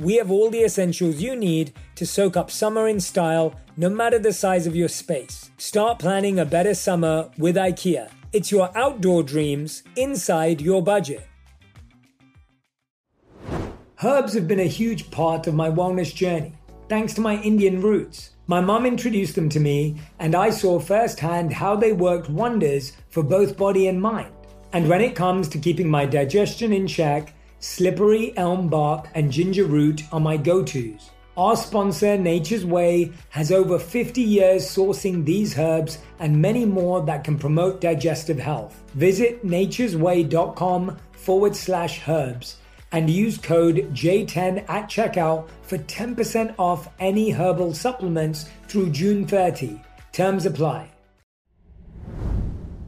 we have all the essentials you need to soak up summer in style, no matter the size of your space. Start planning a better summer with IKEA. It's your outdoor dreams inside your budget. Herbs have been a huge part of my wellness journey thanks to my Indian roots. My mum introduced them to me, and I saw firsthand how they worked wonders for both body and mind. And when it comes to keeping my digestion in check, slippery elm bark and ginger root are my go tos. Our sponsor, Nature's Way, has over 50 years sourcing these herbs and many more that can promote digestive health. Visit nature'sway.com forward slash herbs and use code J10 at checkout for 10% off any herbal supplements through June 30. Terms apply.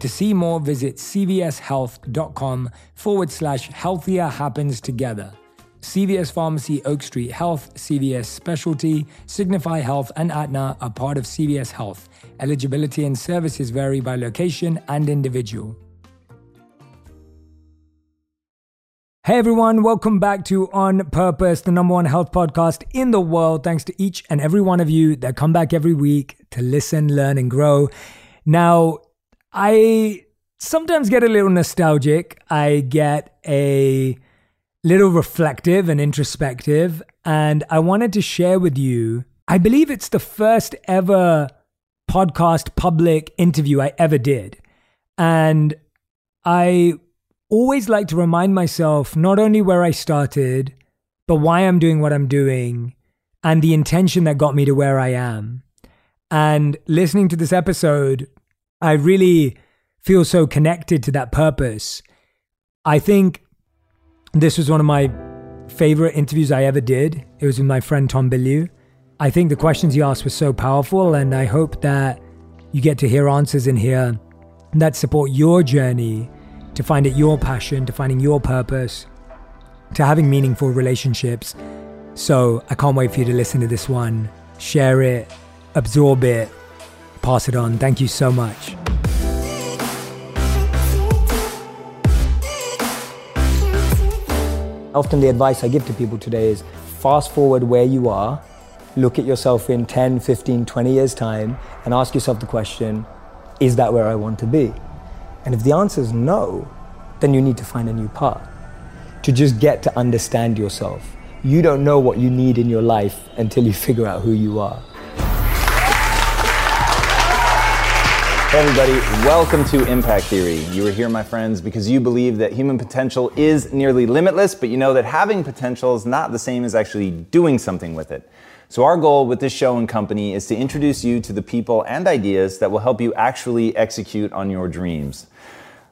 To see more, visit cvshealth.com forward slash healthier happens together. CVS Pharmacy, Oak Street Health, CVS Specialty, Signify Health, and Aetna are part of CVS Health. Eligibility and services vary by location and individual. Hey everyone, welcome back to On Purpose, the number one health podcast in the world. Thanks to each and every one of you that come back every week to listen, learn, and grow. Now, I sometimes get a little nostalgic. I get a little reflective and introspective. And I wanted to share with you, I believe it's the first ever podcast public interview I ever did. And I always like to remind myself not only where I started, but why I'm doing what I'm doing and the intention that got me to where I am. And listening to this episode, I really feel so connected to that purpose. I think this was one of my favorite interviews I ever did. It was with my friend Tom Bilyeu. I think the questions he asked were so powerful, and I hope that you get to hear answers in here that support your journey to finding your passion, to finding your purpose, to having meaningful relationships. So I can't wait for you to listen to this one, share it, absorb it, pass it on. Thank you so much. Often, the advice I give to people today is fast forward where you are, look at yourself in 10, 15, 20 years' time, and ask yourself the question is that where I want to be? And if the answer is no, then you need to find a new path. To just get to understand yourself. You don't know what you need in your life until you figure out who you are. Hey everybody, welcome to Impact Theory. You are here, my friends, because you believe that human potential is nearly limitless, but you know that having potential is not the same as actually doing something with it. So, our goal with this show and company is to introduce you to the people and ideas that will help you actually execute on your dreams.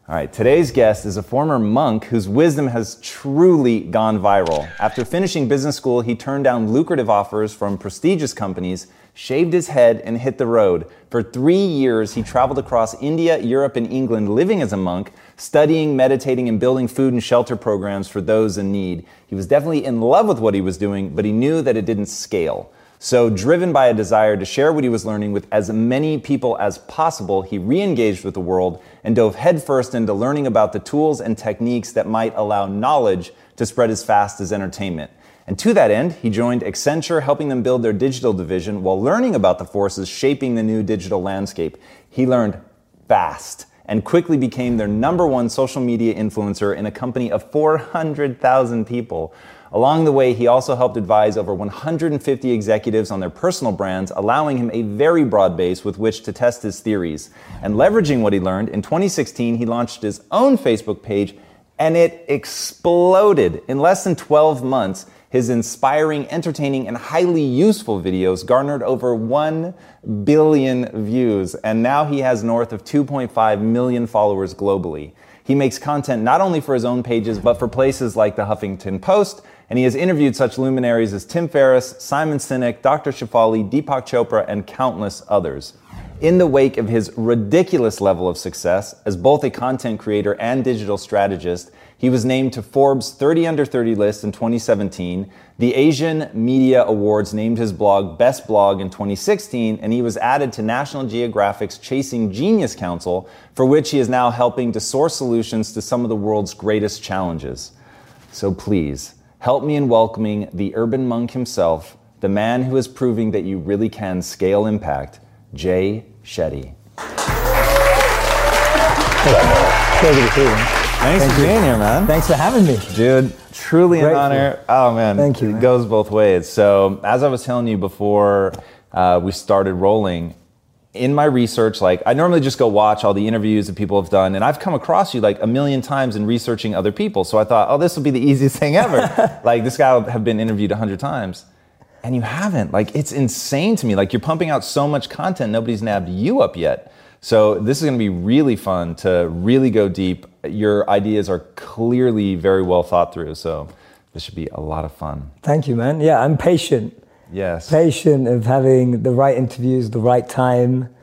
All right, today's guest is a former monk whose wisdom has truly gone viral. After finishing business school, he turned down lucrative offers from prestigious companies, shaved his head, and hit the road. For three years, he traveled across India, Europe, and England living as a monk, studying, meditating, and building food and shelter programs for those in need. He was definitely in love with what he was doing, but he knew that it didn't scale. So, driven by a desire to share what he was learning with as many people as possible, he re engaged with the world and dove headfirst into learning about the tools and techniques that might allow knowledge to spread as fast as entertainment. And to that end, he joined Accenture, helping them build their digital division while learning about the forces shaping the new digital landscape. He learned fast and quickly became their number one social media influencer in a company of 400,000 people. Along the way, he also helped advise over 150 executives on their personal brands, allowing him a very broad base with which to test his theories. And leveraging what he learned, in 2016, he launched his own Facebook page and it exploded. In less than 12 months, his inspiring, entertaining, and highly useful videos garnered over 1 billion views, and now he has north of 2.5 million followers globally. He makes content not only for his own pages, but for places like the Huffington Post, and he has interviewed such luminaries as Tim Ferriss, Simon Sinek, Dr. Shefali, Deepak Chopra, and countless others. In the wake of his ridiculous level of success as both a content creator and digital strategist, he was named to Forbes 30 Under 30 list in 2017. The Asian Media Awards named his blog Best Blog in 2016, and he was added to National Geographic's Chasing Genius Council, for which he is now helping to source solutions to some of the world's greatest challenges. So please, help me in welcoming the urban monk himself, the man who is proving that you really can scale impact, Jay Shetty. Pleasure to see you. Thanks Thank for being here, man. Thanks for having me. Dude, truly Grateful. an honor. Oh, man. Thank you. It goes both ways. So, as I was telling you before uh, we started rolling, in my research, like I normally just go watch all the interviews that people have done, and I've come across you like a million times in researching other people. So I thought, oh, this will be the easiest thing ever. like this guy will have been interviewed a hundred times, and you haven't. Like it's insane to me. Like you're pumping out so much content, nobody's nabbed you up yet. So this is going to be really fun to really go deep. Your ideas are clearly very well thought through. So this should be a lot of fun. Thank you, man. Yeah, I'm patient. Yes. Patient of having the right interviews, the right time,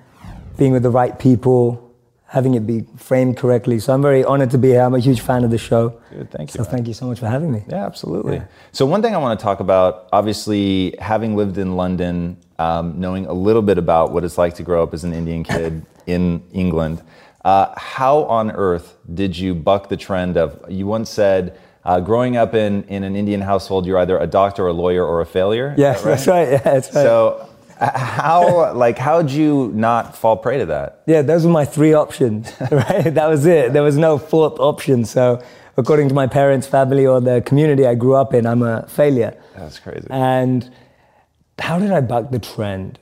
being with the right people, having it be framed correctly. So I'm very honored to be here. I'm a huge fan of the show. Good, thank you. So man. thank you so much for having me. Yeah, absolutely. Yeah. So one thing I want to talk about, obviously, having lived in London, um, knowing a little bit about what it's like to grow up as an Indian kid in England. Uh, how on earth did you buck the trend of, you once said, uh, growing up in, in an Indian household, you're either a doctor, a lawyer, or a failure? Yes, that right? that's right. Yeah, that's right. So, how like how'd you not fall prey to that? Yeah, those were my three options. Right, that was it. There was no fourth option. So, according to my parents' family or the community I grew up in, I'm a failure. That's crazy. And how did I buck the trend?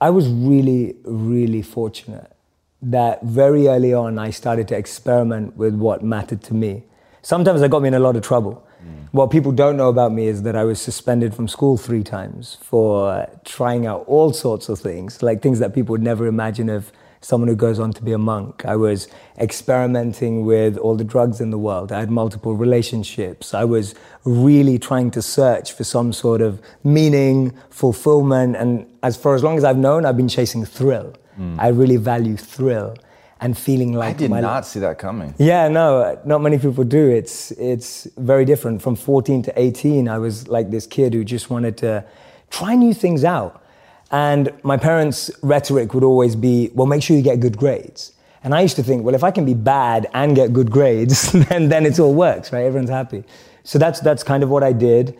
I was really, really fortunate that very early on I started to experiment with what mattered to me. Sometimes that got me in a lot of trouble. Mm. What people don't know about me is that I was suspended from school three times for trying out all sorts of things, like things that people would never imagine of someone who goes on to be a monk. I was experimenting with all the drugs in the world. I had multiple relationships. I was really trying to search for some sort of meaning, fulfillment. And as for as long as I've known, I've been chasing thrill. Mm. I really value thrill and feeling like I did not life. see that coming. Yeah, no, not many people do. It's it's very different. From 14 to 18, I was like this kid who just wanted to try new things out. And my parents' rhetoric would always be, well, make sure you get good grades. And I used to think, well, if I can be bad and get good grades, then, then it all works, right? Everyone's happy. So that's, that's kind of what I did.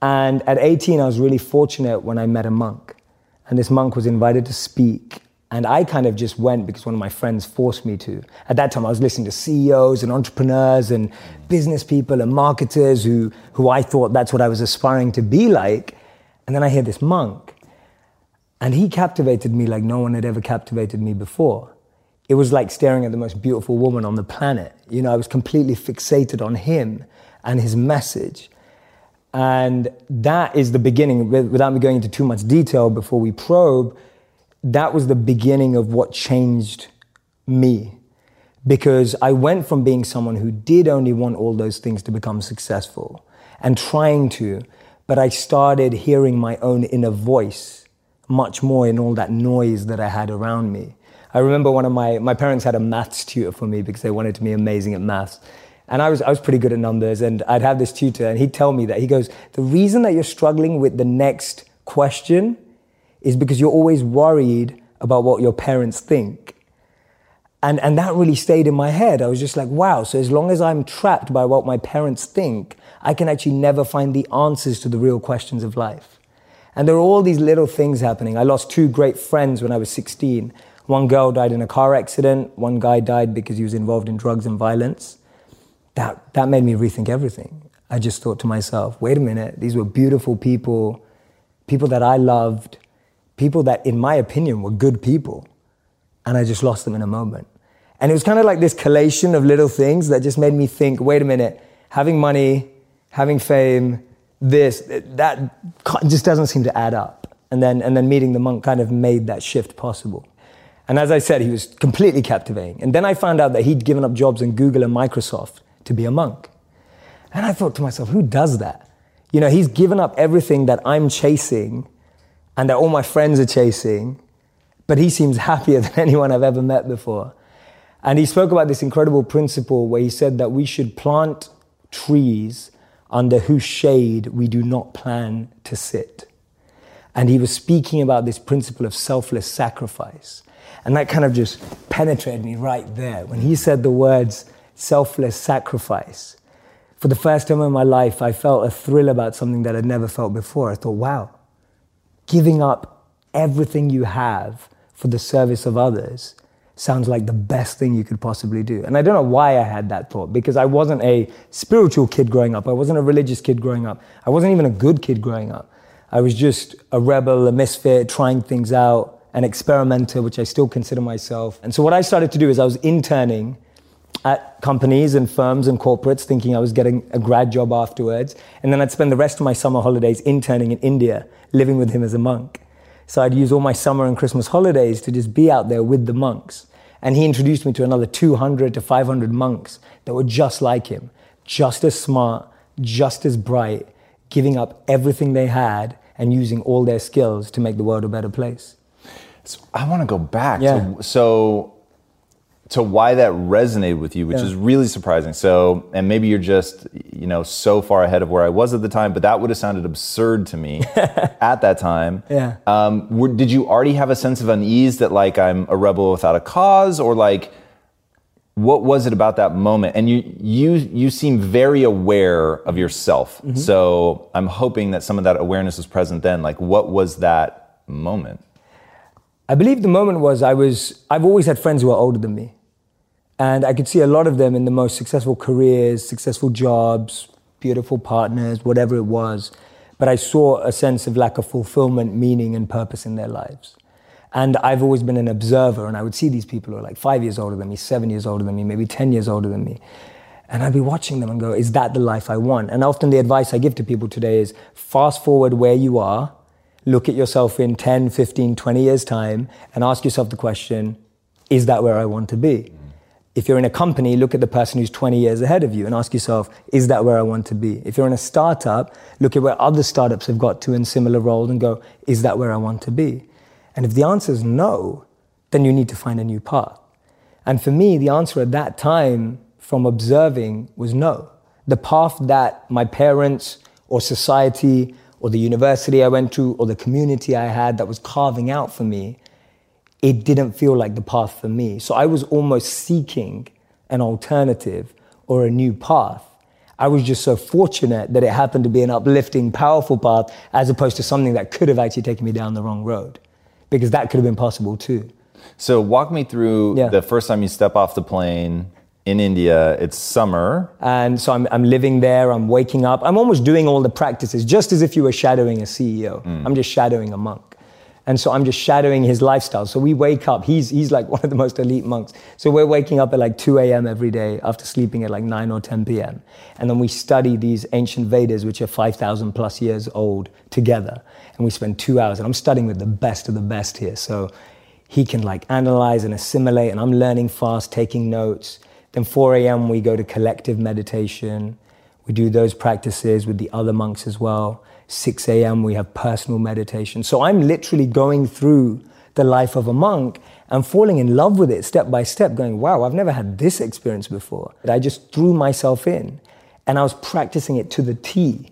And at 18, I was really fortunate when I met a monk. And this monk was invited to speak. And I kind of just went because one of my friends forced me to. At that time, I was listening to CEOs and entrepreneurs and business people and marketers who, who I thought that's what I was aspiring to be like. And then I hear this monk. And he captivated me like no one had ever captivated me before. It was like staring at the most beautiful woman on the planet. You know, I was completely fixated on him and his message. And that is the beginning, without me going into too much detail before we probe, that was the beginning of what changed me. Because I went from being someone who did only want all those things to become successful and trying to, but I started hearing my own inner voice much more in all that noise that I had around me. I remember one of my, my parents had a maths tutor for me because they wanted to be amazing at maths. And I was, I was pretty good at numbers, and I'd have this tutor, and he'd tell me that. He goes, The reason that you're struggling with the next question is because you're always worried about what your parents think. And, and that really stayed in my head. I was just like, wow, so as long as I'm trapped by what my parents think, I can actually never find the answers to the real questions of life. And there are all these little things happening. I lost two great friends when I was 16. One girl died in a car accident, one guy died because he was involved in drugs and violence. That, that made me rethink everything. I just thought to myself, wait a minute, these were beautiful people, people that I loved, people that, in my opinion, were good people. And I just lost them in a moment. And it was kind of like this collation of little things that just made me think wait a minute, having money, having fame, this, that just doesn't seem to add up. And then, and then meeting the monk kind of made that shift possible. And as I said, he was completely captivating. And then I found out that he'd given up jobs in Google and Microsoft to be a monk. And I thought to myself, who does that? You know, he's given up everything that I'm chasing and that all my friends are chasing, but he seems happier than anyone I've ever met before. And he spoke about this incredible principle where he said that we should plant trees under whose shade we do not plan to sit. And he was speaking about this principle of selfless sacrifice. And that kind of just penetrated me right there. When he said the words selfless sacrifice, for the first time in my life, I felt a thrill about something that I'd never felt before. I thought, wow, giving up everything you have for the service of others sounds like the best thing you could possibly do. And I don't know why I had that thought, because I wasn't a spiritual kid growing up. I wasn't a religious kid growing up. I wasn't even a good kid growing up. I was just a rebel, a misfit, trying things out, an experimenter, which I still consider myself. And so what I started to do is I was interning at companies and firms and corporates, thinking I was getting a grad job afterwards. And then I'd spend the rest of my summer holidays interning in India, living with him as a monk. So I'd use all my summer and Christmas holidays to just be out there with the monks. And he introduced me to another 200 to 500 monks that were just like him, just as smart, just as bright, giving up everything they had and using all their skills to make the world a better place. So I want to go back. Yeah. To, so to why that resonated with you, which yeah. is really surprising. So, and maybe you're just, you know, so far ahead of where I was at the time, but that would have sounded absurd to me at that time. Yeah. Um, were, did you already have a sense of unease that like I'm a rebel without a cause, or like, what was it about that moment? And you, you, you seem very aware of yourself. Mm-hmm. So I'm hoping that some of that awareness was present then. Like, what was that moment? I believe the moment was I was, I've always had friends who are older than me. And I could see a lot of them in the most successful careers, successful jobs, beautiful partners, whatever it was. But I saw a sense of lack of fulfillment, meaning, and purpose in their lives. And I've always been an observer, and I would see these people who are like five years older than me, seven years older than me, maybe 10 years older than me. And I'd be watching them and go, is that the life I want? And often the advice I give to people today is fast forward where you are, look at yourself in 10, 15, 20 years' time, and ask yourself the question, is that where I want to be? If you're in a company, look at the person who's 20 years ahead of you and ask yourself, is that where I want to be? If you're in a startup, look at where other startups have got to in similar roles and go, is that where I want to be? And if the answer is no, then you need to find a new path. And for me, the answer at that time from observing was no. The path that my parents or society or the university I went to or the community I had that was carving out for me it didn't feel like the path for me. So I was almost seeking an alternative or a new path. I was just so fortunate that it happened to be an uplifting, powerful path as opposed to something that could have actually taken me down the wrong road. Because that could have been possible too. So walk me through yeah. the first time you step off the plane in India. It's summer. And so I'm, I'm living there, I'm waking up. I'm almost doing all the practices, just as if you were shadowing a CEO. Mm. I'm just shadowing a monk. And so I'm just shadowing his lifestyle. So we wake up, he's, he's like one of the most elite monks. So we're waking up at like 2 a.m. every day after sleeping at like 9 or 10 p.m. And then we study these ancient Vedas, which are 5,000 plus years old, together. And we spend two hours. And I'm studying with the best of the best here. So he can like analyze and assimilate. And I'm learning fast, taking notes. Then 4 a.m., we go to collective meditation. We do those practices with the other monks as well. 6 a.m., we have personal meditation. So I'm literally going through the life of a monk and falling in love with it step by step, going, wow, I've never had this experience before. I just threw myself in and I was practicing it to the T,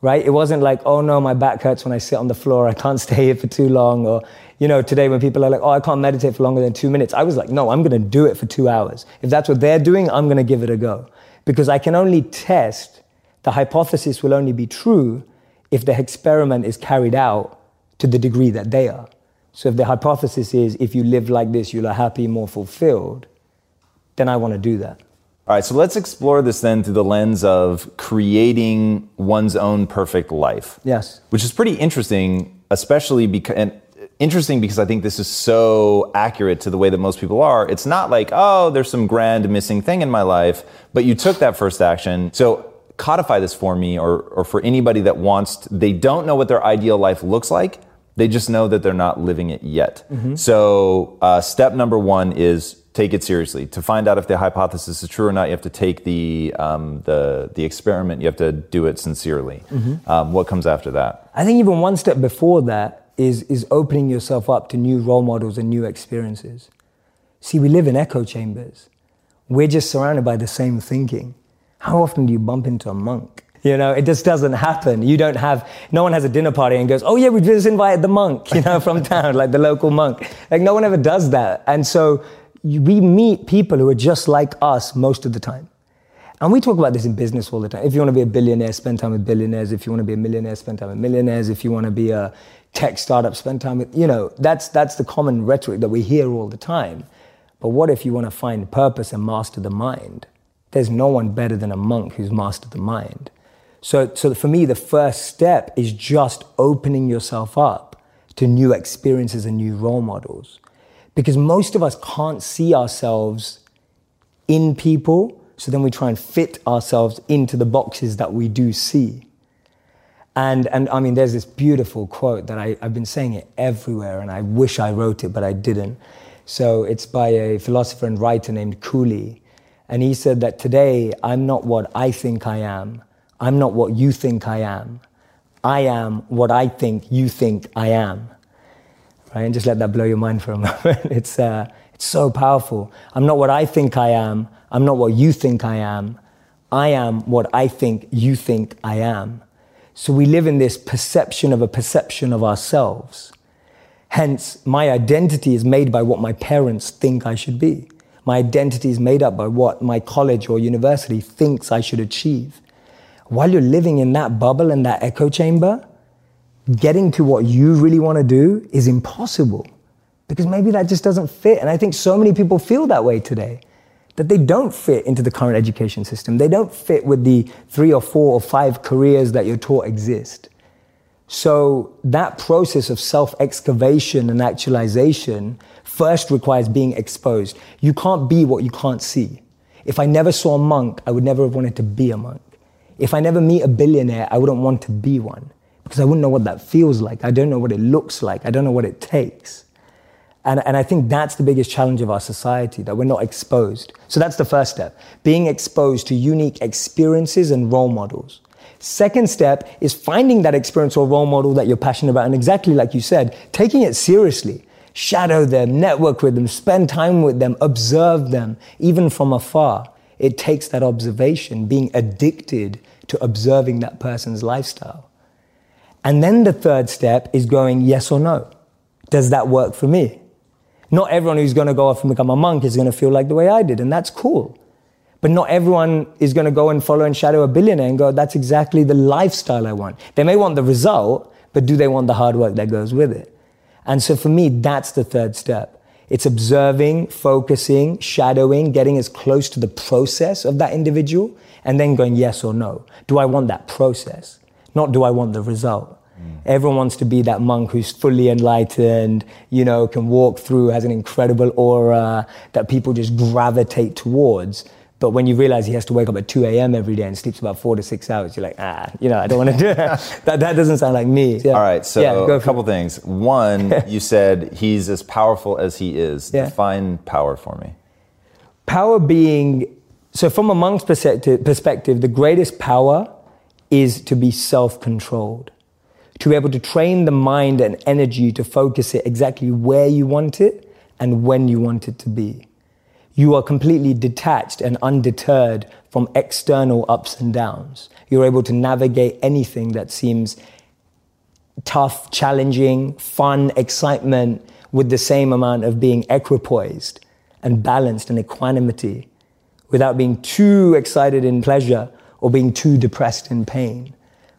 right? It wasn't like, oh no, my back hurts when I sit on the floor, I can't stay here for too long. Or, you know, today when people are like, oh, I can't meditate for longer than two minutes, I was like, no, I'm gonna do it for two hours. If that's what they're doing, I'm gonna give it a go. Because I can only test, the hypothesis will only be true if the experiment is carried out to the degree that they are. So if the hypothesis is if you live like this, you'll are happy, more fulfilled, then I want to do that. All right, so let's explore this then through the lens of creating one's own perfect life. Yes. Which is pretty interesting, especially because and interesting because I think this is so accurate to the way that most people are. It's not like, oh, there's some grand missing thing in my life, but you took that first action. So codify this for me or, or for anybody that wants, to, they don't know what their ideal life looks like. They just know that they're not living it yet. Mm-hmm. So uh, step number one is take it seriously. To find out if the hypothesis is true or not, you have to take the um, the the experiment. You have to do it sincerely. Mm-hmm. Um, what comes after that? I think even one step before that is is opening yourself up to new role models and new experiences. See, we live in echo chambers. We're just surrounded by the same thinking. How often do you bump into a monk? You know, it just doesn't happen. You don't have, no one has a dinner party and goes, oh yeah, we just invited the monk, you know, from town, like the local monk. Like no one ever does that. And so we meet people who are just like us most of the time. And we talk about this in business all the time. If you want to be a billionaire, spend time with billionaires. If you want to be a millionaire, spend time with millionaires. If you want to be a tech startup, spend time with, you know, that's, that's the common rhetoric that we hear all the time. But what if you want to find purpose and master the mind? There's no one better than a monk who's mastered the mind. So, so for me, the first step is just opening yourself up to new experiences and new role models because most of us can't see ourselves in people. So then we try and fit ourselves into the boxes that we do see. And, and I mean, there's this beautiful quote that I, I've been saying it everywhere, and I wish I wrote it, but I didn't. So it's by a philosopher and writer named Cooley. And he said that today, I'm not what I think I am. I'm not what you think I am. I am what I think you think I am right? And just let that blow your mind for a moment. it's, uh, it's so powerful. I'm not what I think I am. I'm not what you think I am. I am what I think you think I am. So we live in this perception of a perception of ourselves. Hence, my identity is made by what my parents think I should be. My identity is made up by what my college or university thinks I should achieve. While you're living in that bubble and that echo chamber, getting to what you really want to do is impossible because maybe that just doesn't fit. And I think so many people feel that way today that they don't fit into the current education system. They don't fit with the three or four or five careers that you're taught exist. So that process of self excavation and actualization first requires being exposed. You can't be what you can't see. If I never saw a monk, I would never have wanted to be a monk. If I never meet a billionaire, I wouldn't want to be one because I wouldn't know what that feels like. I don't know what it looks like. I don't know what it takes. And, and I think that's the biggest challenge of our society, that we're not exposed. So that's the first step, being exposed to unique experiences and role models. Second step is finding that experience or role model that you're passionate about. And exactly like you said, taking it seriously. Shadow them, network with them, spend time with them, observe them, even from afar. It takes that observation, being addicted to observing that person's lifestyle. And then the third step is going yes or no. Does that work for me? Not everyone who's going to go off and become a monk is going to feel like the way I did, and that's cool. But not everyone is going to go and follow and shadow a billionaire and go, that's exactly the lifestyle I want. They may want the result, but do they want the hard work that goes with it? And so for me, that's the third step. It's observing, focusing, shadowing, getting as close to the process of that individual, and then going yes or no. Do I want that process? Not do I want the result? Mm. Everyone wants to be that monk who's fully enlightened, you know, can walk through, has an incredible aura that people just gravitate towards. But when you realize he has to wake up at 2 a.m. every day and sleeps about four to six hours, you're like, ah, you know, I don't want to do that. that. That doesn't sound like me. Yeah. All right, so yeah, a couple things. One, you said he's as powerful as he is. Yeah. Define power for me. Power being, so from a monk's perspective, perspective the greatest power is to be self controlled to be able to train the mind and energy to focus it exactly where you want it and when you want it to be. You are completely detached and undeterred from external ups and downs. You're able to navigate anything that seems tough, challenging, fun, excitement with the same amount of being equipoised and balanced and equanimity without being too excited in pleasure or being too depressed in pain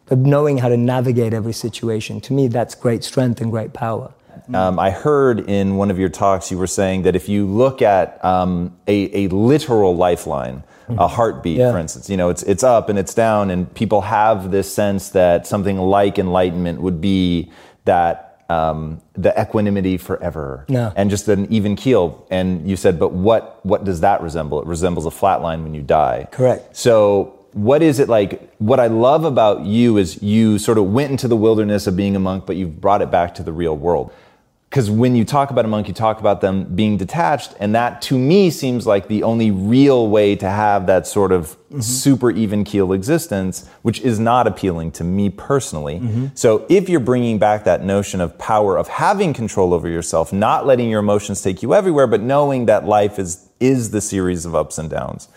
but knowing how to navigate every situation. To me, that's great strength and great power. Um, I heard in one of your talks you were saying that if you look at um, a, a, literal lifeline a heartbeat, Yeah. for instance. You know, it's it's up and it's down, and people have this sense that something like enlightenment would be that um, the equanimity forever Yeah. and just an even keel. And you said, but what what does that resemble? It resembles a flat line when you die. Correct. So what is it like? What I love about you is you sort of went into the wilderness of being a monk, but you've brought it back to the real world. Because when you talk about a monk, you talk about them being detached, and that to me seems like the only real way to have that sort of mm-hmm. super even keel existence, which is not appealing to me personally. Mm-hmm. So if you're bringing back that notion of power of having control over yourself, not letting your emotions take you everywhere, but knowing that life is is the series of ups and downs,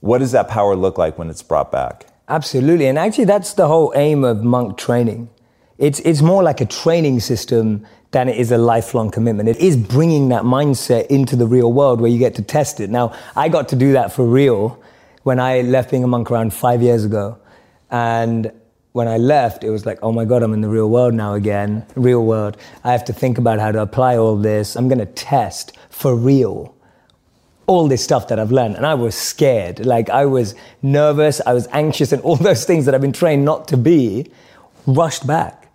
what does that power look like when it's brought back? Absolutely. And actually, that's the whole aim of monk training. It's, it's more like a training system than it is a lifelong commitment. It is bringing that mindset into the real world where you get to test it. Now, I got to do that for real when I left being a monk around five years ago. And when I left, it was like, oh my God, I'm in the real world now again. Real world. I have to think about how to apply all this. I'm going to test for real all this stuff that I've learned. And I was scared. Like I was nervous, I was anxious, and all those things that I've been trained not to be rushed back.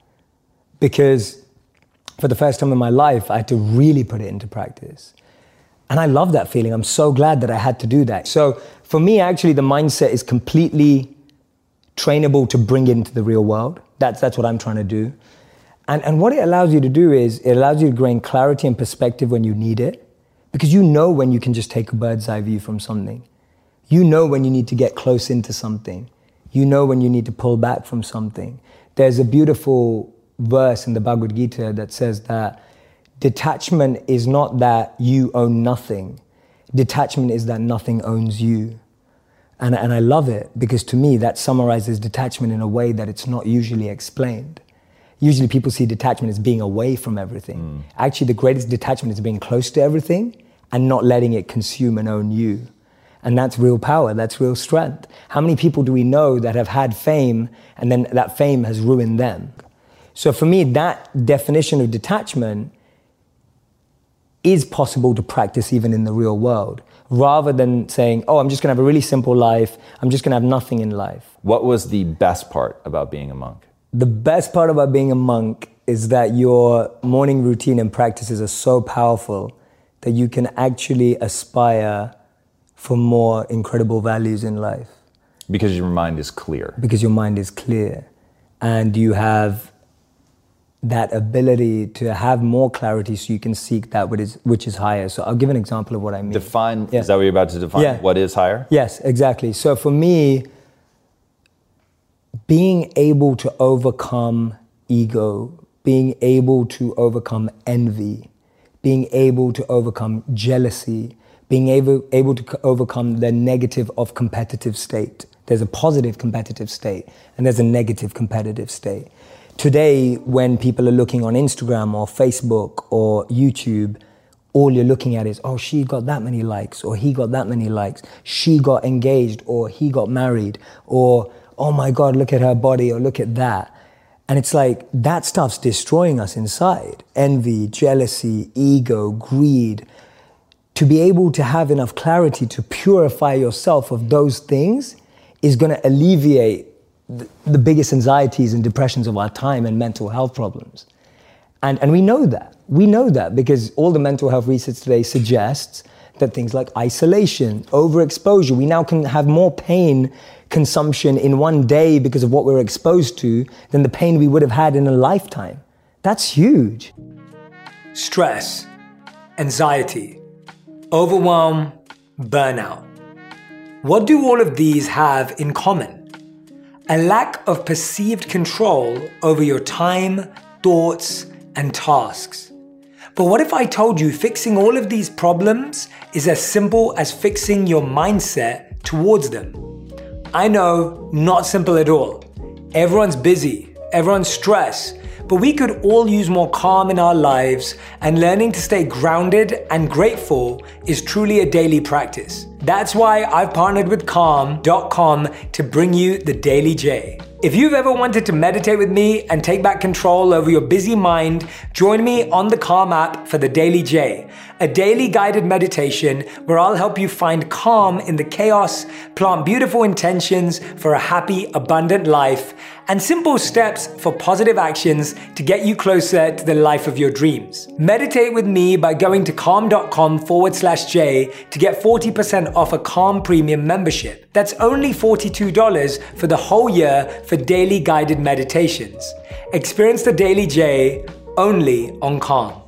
Because for the first time in my life, I had to really put it into practice. And I love that feeling. I'm so glad that I had to do that. So for me, actually, the mindset is completely trainable to bring into the real world. That's, that's what I'm trying to do. And, and what it allows you to do is it allows you to gain clarity and perspective when you need it. Because you know when you can just take a bird's eye view from something. You know when you need to get close into something. You know when you need to pull back from something. There's a beautiful verse in the Bhagavad Gita that says that detachment is not that you own nothing, detachment is that nothing owns you. And, and I love it because to me that summarizes detachment in a way that it's not usually explained. Usually people see detachment as being away from everything. Mm. Actually, the greatest detachment is being close to everything and not letting it consume and own you. And that's real power, that's real strength. How many people do we know that have had fame and then that fame has ruined them? So for me, that definition of detachment is possible to practice even in the real world, rather than saying, oh, I'm just gonna have a really simple life, I'm just gonna have nothing in life. What was the best part about being a monk? The best part about being a monk is that your morning routine and practices are so powerful that you can actually aspire for more incredible values in life Because your mind is clear. because your mind is clear and you have that ability to have more clarity so you can seek that which is, which is higher. So I'll give an example of what I mean. Define, Yeah. is that what you're about to define? Yeah. What is higher? Yes, exactly. So for me, being able to overcome ego, being able to overcome envy, being able to overcome jealousy, being able, able to overcome the negative of competitive state. There's a positive competitive state and there's a negative competitive state. Today, when people are looking on Instagram or Facebook or YouTube, all you're looking at is, oh, she got that many likes, or he got that many likes, she got engaged, or he got married, or oh my God, look at her body, or look at that. And it's like that stuff's destroying us inside envy, jealousy, ego, greed. To be able to have enough clarity to purify yourself of those things is going to alleviate the, biggest anxieties and depressions of our time and mental health problems. And, and we know that. We know that because all the mental health research today suggests that things like isolation, overexposure, we now can have more pain consumption in one day because of what we're exposed to than the pain we would have had in a lifetime. That's huge. Stress, anxiety, overwhelm, burnout. What do all of these have in common? A lack of perceived control over your time, thoughts, and tasks. But what if I told you fixing all of these problems is as simple as fixing your mindset towards them? I know, not simple at all. Everyone's busy, everyone's stressed, but we could all use more calm in our lives, and learning to stay grounded and grateful is truly a daily practice. That's why I've partnered with Calm.com to bring you the Daily Jay. If you've ever wanted to meditate with me and take back control over your busy mind, join me on the Calm app for the Daily Jay, a daily guided meditation where I'll help you find calm in the chaos, plant beautiful intentions for a happy, abundant life, and simple steps for positive actions to get you closer to the life of your dreams. Meditate with me by going to calm.com forward slash J to get 40% off a Calm Premium membership. That's only $42 for the whole year for daily guided meditations. Experience the Daily Jay only on Calm.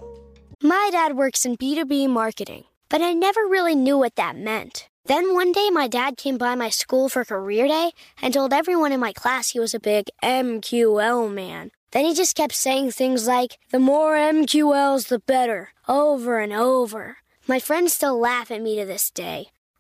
My dad works in B2B marketing, but I never really knew what that meant. Then one day, my dad came by my school for career day and told everyone in my class he was a big MQL man. Then he just kept saying things like, the more MQLs, the better, over and over. My friends still laugh at me to this day.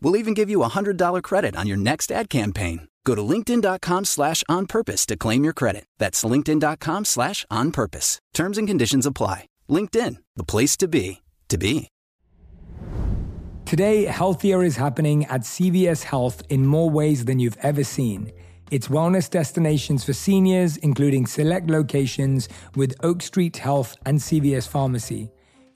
We'll even give you a $100 credit on your next ad campaign. Go to linkedin.com slash on purpose to claim your credit. That's linkedin.com slash on purpose. Terms and conditions apply. LinkedIn, the place to be, to be. Today, healthier is happening at CVS Health in more ways than you've ever seen. It's wellness destinations for seniors, including select locations with Oak Street Health and CVS Pharmacy.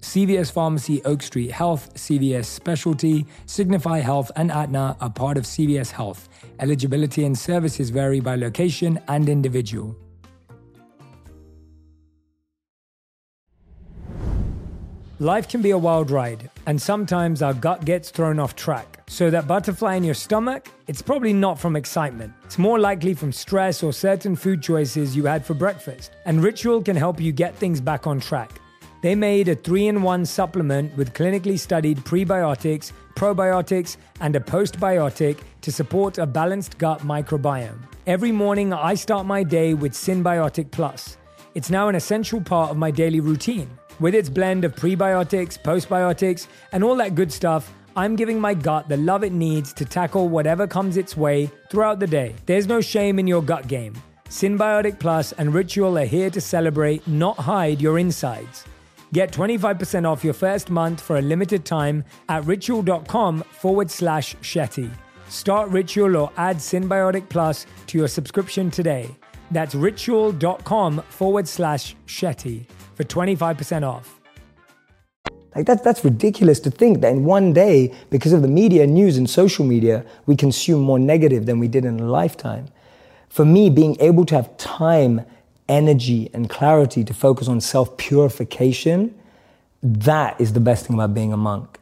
CVS Pharmacy, Oak Street Health, CVS Specialty, Signify Health, and Aetna are part of CVS Health. Eligibility and services vary by location and individual. Life can be a wild ride, and sometimes our gut gets thrown off track. So, that butterfly in your stomach, it's probably not from excitement. It's more likely from stress or certain food choices you had for breakfast. And Ritual can help you get things back on track. They made a three in one supplement with clinically studied prebiotics, probiotics, and a postbiotic to support a balanced gut microbiome. Every morning, I start my day with Synbiotic Plus. It's now an essential part of my daily routine. With its blend of prebiotics, postbiotics, and all that good stuff, I'm giving my gut the love it needs to tackle whatever comes its way throughout the day. There's no shame in your gut game. Synbiotic Plus and Ritual are here to celebrate, not hide your insides. Get 25% off your first month for a limited time at ritual.com forward slash Shetty. Start Ritual or add Synbiotic Plus to your subscription today. That's ritual.com forward slash Shetty for 25% off. Like that, that's ridiculous to think that in one day, because of the media, news, and social media, we consume more negative than we did in a lifetime. For me, being able to have time, energy, and clarity to focus on self purification, that is the best thing about being a monk.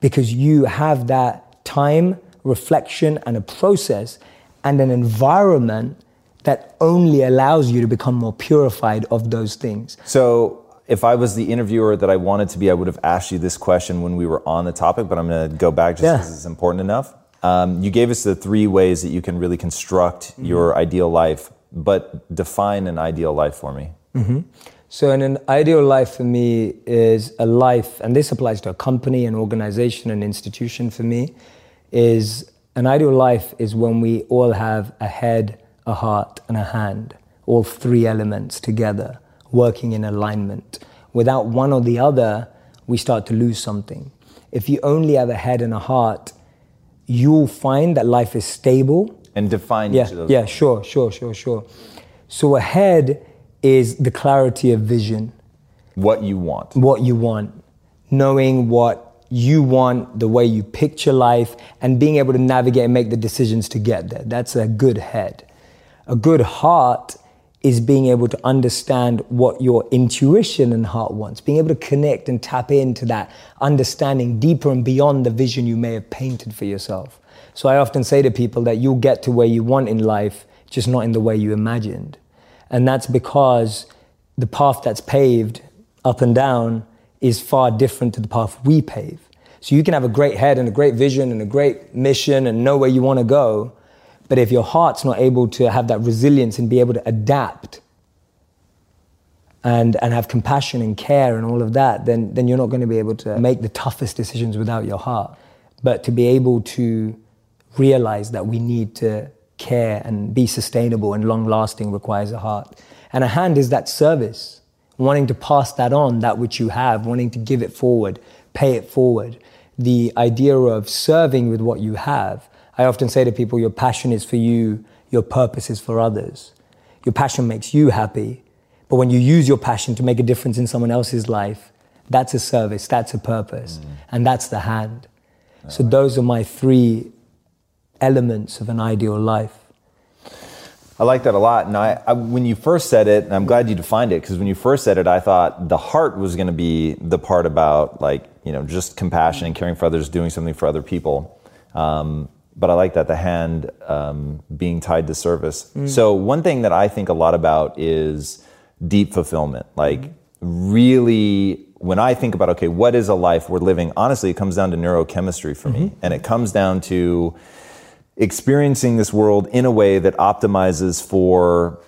Because you have that time, reflection, and a process and an environment that only allows you to become more purified of those things. So, if I was the interviewer that I wanted to be, I would have asked you this question when we were on the topic, but I'm going to go back just because yeah. it's important enough. Um, you gave us the three ways that you can really construct mm-hmm. your ideal life, but define an ideal life for me. Mm-hmm. So, an ideal life for me is a life, and this applies to a company, an organization, an institution for me, is an ideal life is when we all have a head, a heart, and a hand, all three elements together, working in alignment. Without one or the other, we start to lose something. If you only have a head and a heart, you'll find that life is stable. And define yeah, Yeah, sure, sure, sure, sure. So a head is the clarity of vision. What you want. What you want. Knowing what you want, the way you picture life, and being able to navigate and make the decisions to get there. That's a good head. A good heart is being able to understand what your intuition and heart wants, being able to connect and tap into that understanding deeper and beyond the vision you may have painted for yourself. So I often say to people that you'll get to where you want in life, just not in the way you imagined. And that's because the path that's paved up and down is far different to the path we pave. So you can have a great head and a great vision and a great mission and know where you want to go. But if your heart's not able to have that resilience and be able to adapt and, and have compassion and care and all of that, then, then you're not going to be able to make the toughest decisions without your heart. But to be able to realize that we need to care and be sustainable and long lasting requires a heart. And a hand is that service, wanting to pass that on, that which you have, wanting to give it forward, pay it forward. The idea of serving with what you have. I often say to people, your passion is for you, your purpose is for others. Your passion makes you happy, but when you use your passion to make a difference in someone else's life, that's a service, that's a purpose, mm. and that's the hand. so, those are my three elements of an ideal life. I like that a lot. And I, I, when you first said it, and I'm glad you defined it, because when you first said it, I thought the heart was going to be the part about like, you know, just compassion and caring for others, doing something for other people. Um, but I like that the hand um, being tied to service. Mm. So one thing that I think a lot about is deep fulfillment. Like mm. really, when I think about okay, what is a life we're living? Honestly, it comes down to neurochemistry for mm-hmm. me, and it comes down to experiencing this world in a way that optimizes for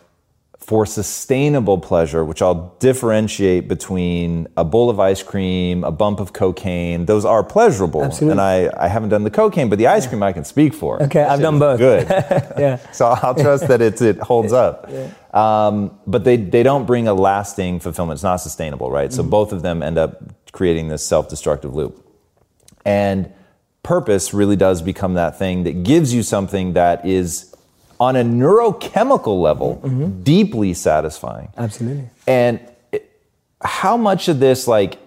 for sustainable pleasure, which I'll differentiate between a bowl of ice cream, a bump of cocaine. Those are pleasurable. Absolutely. And I, I haven't done the cocaine, but the ice cream I can speak for. Okay, I've done both. Good. yeah. So I'll trust that it's, it holds up. Yeah. Um, but they, they don't bring a lasting fulfillment. It's not sustainable, right? So mm-hmm. both of them end up creating this self destructive loop. And purpose really does become that thing that gives you something that is on a neurochemical level mm-hmm. deeply satisfying absolutely and it, how much of this like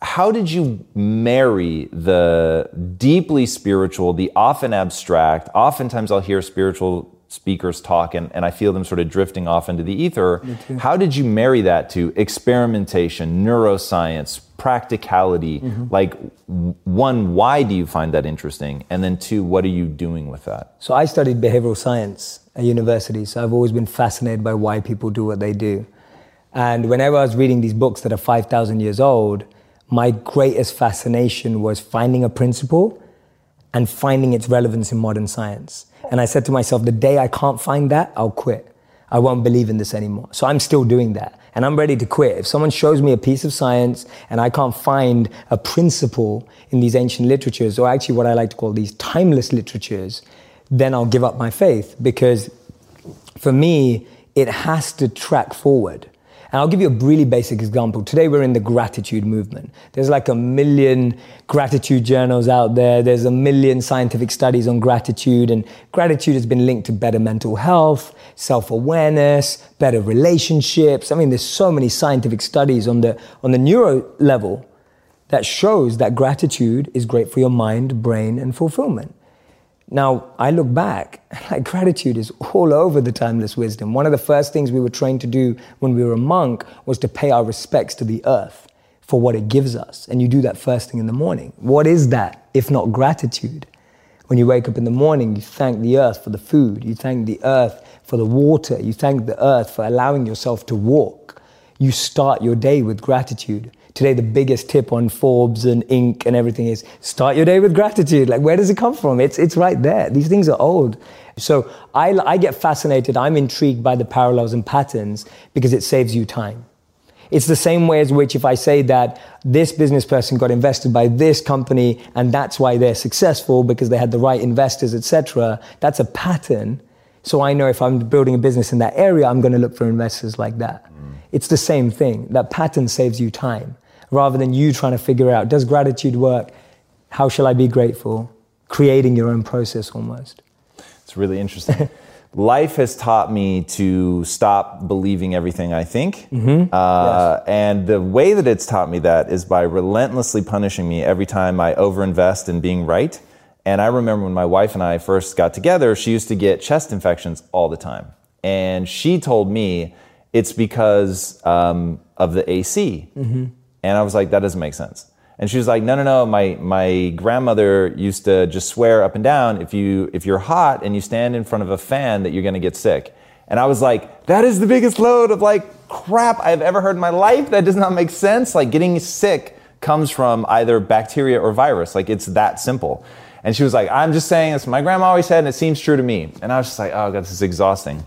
how did you marry the deeply spiritual the often abstract oftentimes i'll hear spiritual speakers talk and, and I feel them sort of drifting off into the ether. How did you marry that to experimentation, neuroscience, practicality? Mm-hmm. Like, one, why do you find that interesting? And then two, what are you doing with that? So I studied behavioral science at university, so I've always been fascinated by why people do what they do. And whenever I was reading these books that are 5,000 years old, my greatest fascination was finding a principle and finding its relevance in modern science. And I said to myself, the day I can't find that, I'll quit. I won't believe in this anymore. So I'm still doing that. And I'm ready to quit. If someone shows me a piece of science and I can't find a principle in these ancient literatures, or actually what I like to call these timeless literatures, then I'll give up my faith. Because for me, it has to track forward. And I'll give you a really basic example. Today we're in the gratitude movement. There's like a million gratitude journals out there. There's a million scientific studies on gratitude and gratitude has been linked to better mental health, self-awareness, better relationships. I mean, there's so many scientific studies on the, on the neuro level that shows that gratitude is great for your mind, brain, and fulfillment. Now, I look back, like gratitude is all over the timeless wisdom. One of the first things we were trained to do when we were a monk was to pay our respects to the earth for what it gives us. And you do that first thing in the morning. What is that if not gratitude? When you wake up in the morning, you thank the earth for the food, you thank the earth for the water, you thank the earth for allowing yourself to walk. You start your day with gratitude. Today, the biggest tip on Forbes and Inc. and everything is start your day with gratitude. Like, where does it come from? It's, it's right there. These things are old. So I, I get fascinated. I'm intrigued by the parallels and patterns because it saves you time. It's the same way as which if I say that this business person got invested by this company and that's why they're successful because they had the right investors, etc. That's a pattern. So I know if I'm building a business in that area, I'm going to look for investors like that. Mm. It's the same thing. That pattern saves you time rather than you trying to figure out does gratitude work? How shall I be grateful? Creating your own process almost. It's really interesting. Life has taught me to stop believing everything I think. Mm-hmm. Uh, yes. And the way that it's taught me that is by relentlessly punishing me every time I overinvest in being right. And I remember when my wife and I first got together, she used to get chest infections all the time and she told me it's because um, of the AC. Mm-hmm. And I was like, that doesn't make sense. And she was like, no, no, no. My my grandmother used to just swear up and down if you if you're hot and you stand in front of a fan that you're gonna get sick. And I was like, that is the biggest load of like crap I've ever heard in my life. That does not make sense. Like getting sick comes from either bacteria or virus. Like it's that simple. And she was like, I'm just saying this. My grandma always said, and it seems true to me. And I was just like, oh god, this is exhausting.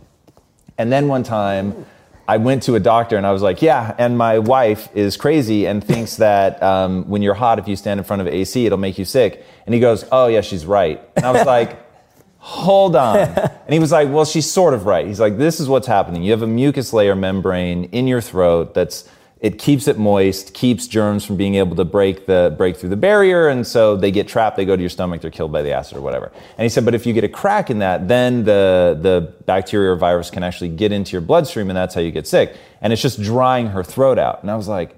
And then one time, I went to a doctor and I was like, yeah, and my wife is crazy and thinks that um, when you're hot, if you stand in front of AC, it'll make you sick. And he goes, oh, yeah, she's right. And I was like, hold on. And he was like, well, she's sort of right. He's like, this is what's happening. You have a mucus layer membrane in your throat that's it keeps it moist, keeps germs from being able to break the break through the barrier, and so they get trapped. They go to your stomach. They're killed by the acid or whatever. And he said, but if you get a crack in that, then the the bacteria or virus can actually get into your bloodstream, and that's how you get sick. And it's just drying her throat out. And I was like,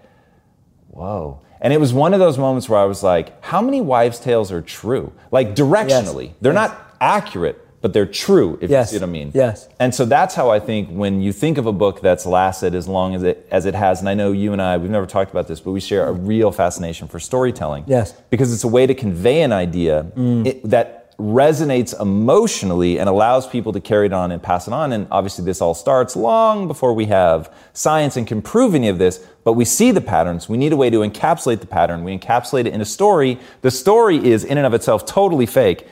whoa. And it was one of those moments where I was like, how many wives' tales are true? Like directionally, Yes. they're Yes. not accurate, but they're true. If Yes. you see what I mean. Yes. And so that's how I think when you think of a book that's lasted as long as it as it has, and I know you and I, we've never talked about this, but we share a real fascination for storytelling. Yes. Because it's a way to convey an idea mm. it, that resonates emotionally and allows people to carry it on and pass it on. And obviously, this all starts long before we have science and can prove any of this. But we see the patterns. We need a way to encapsulate the pattern. We encapsulate it in a story. The story is in and of itself totally fake.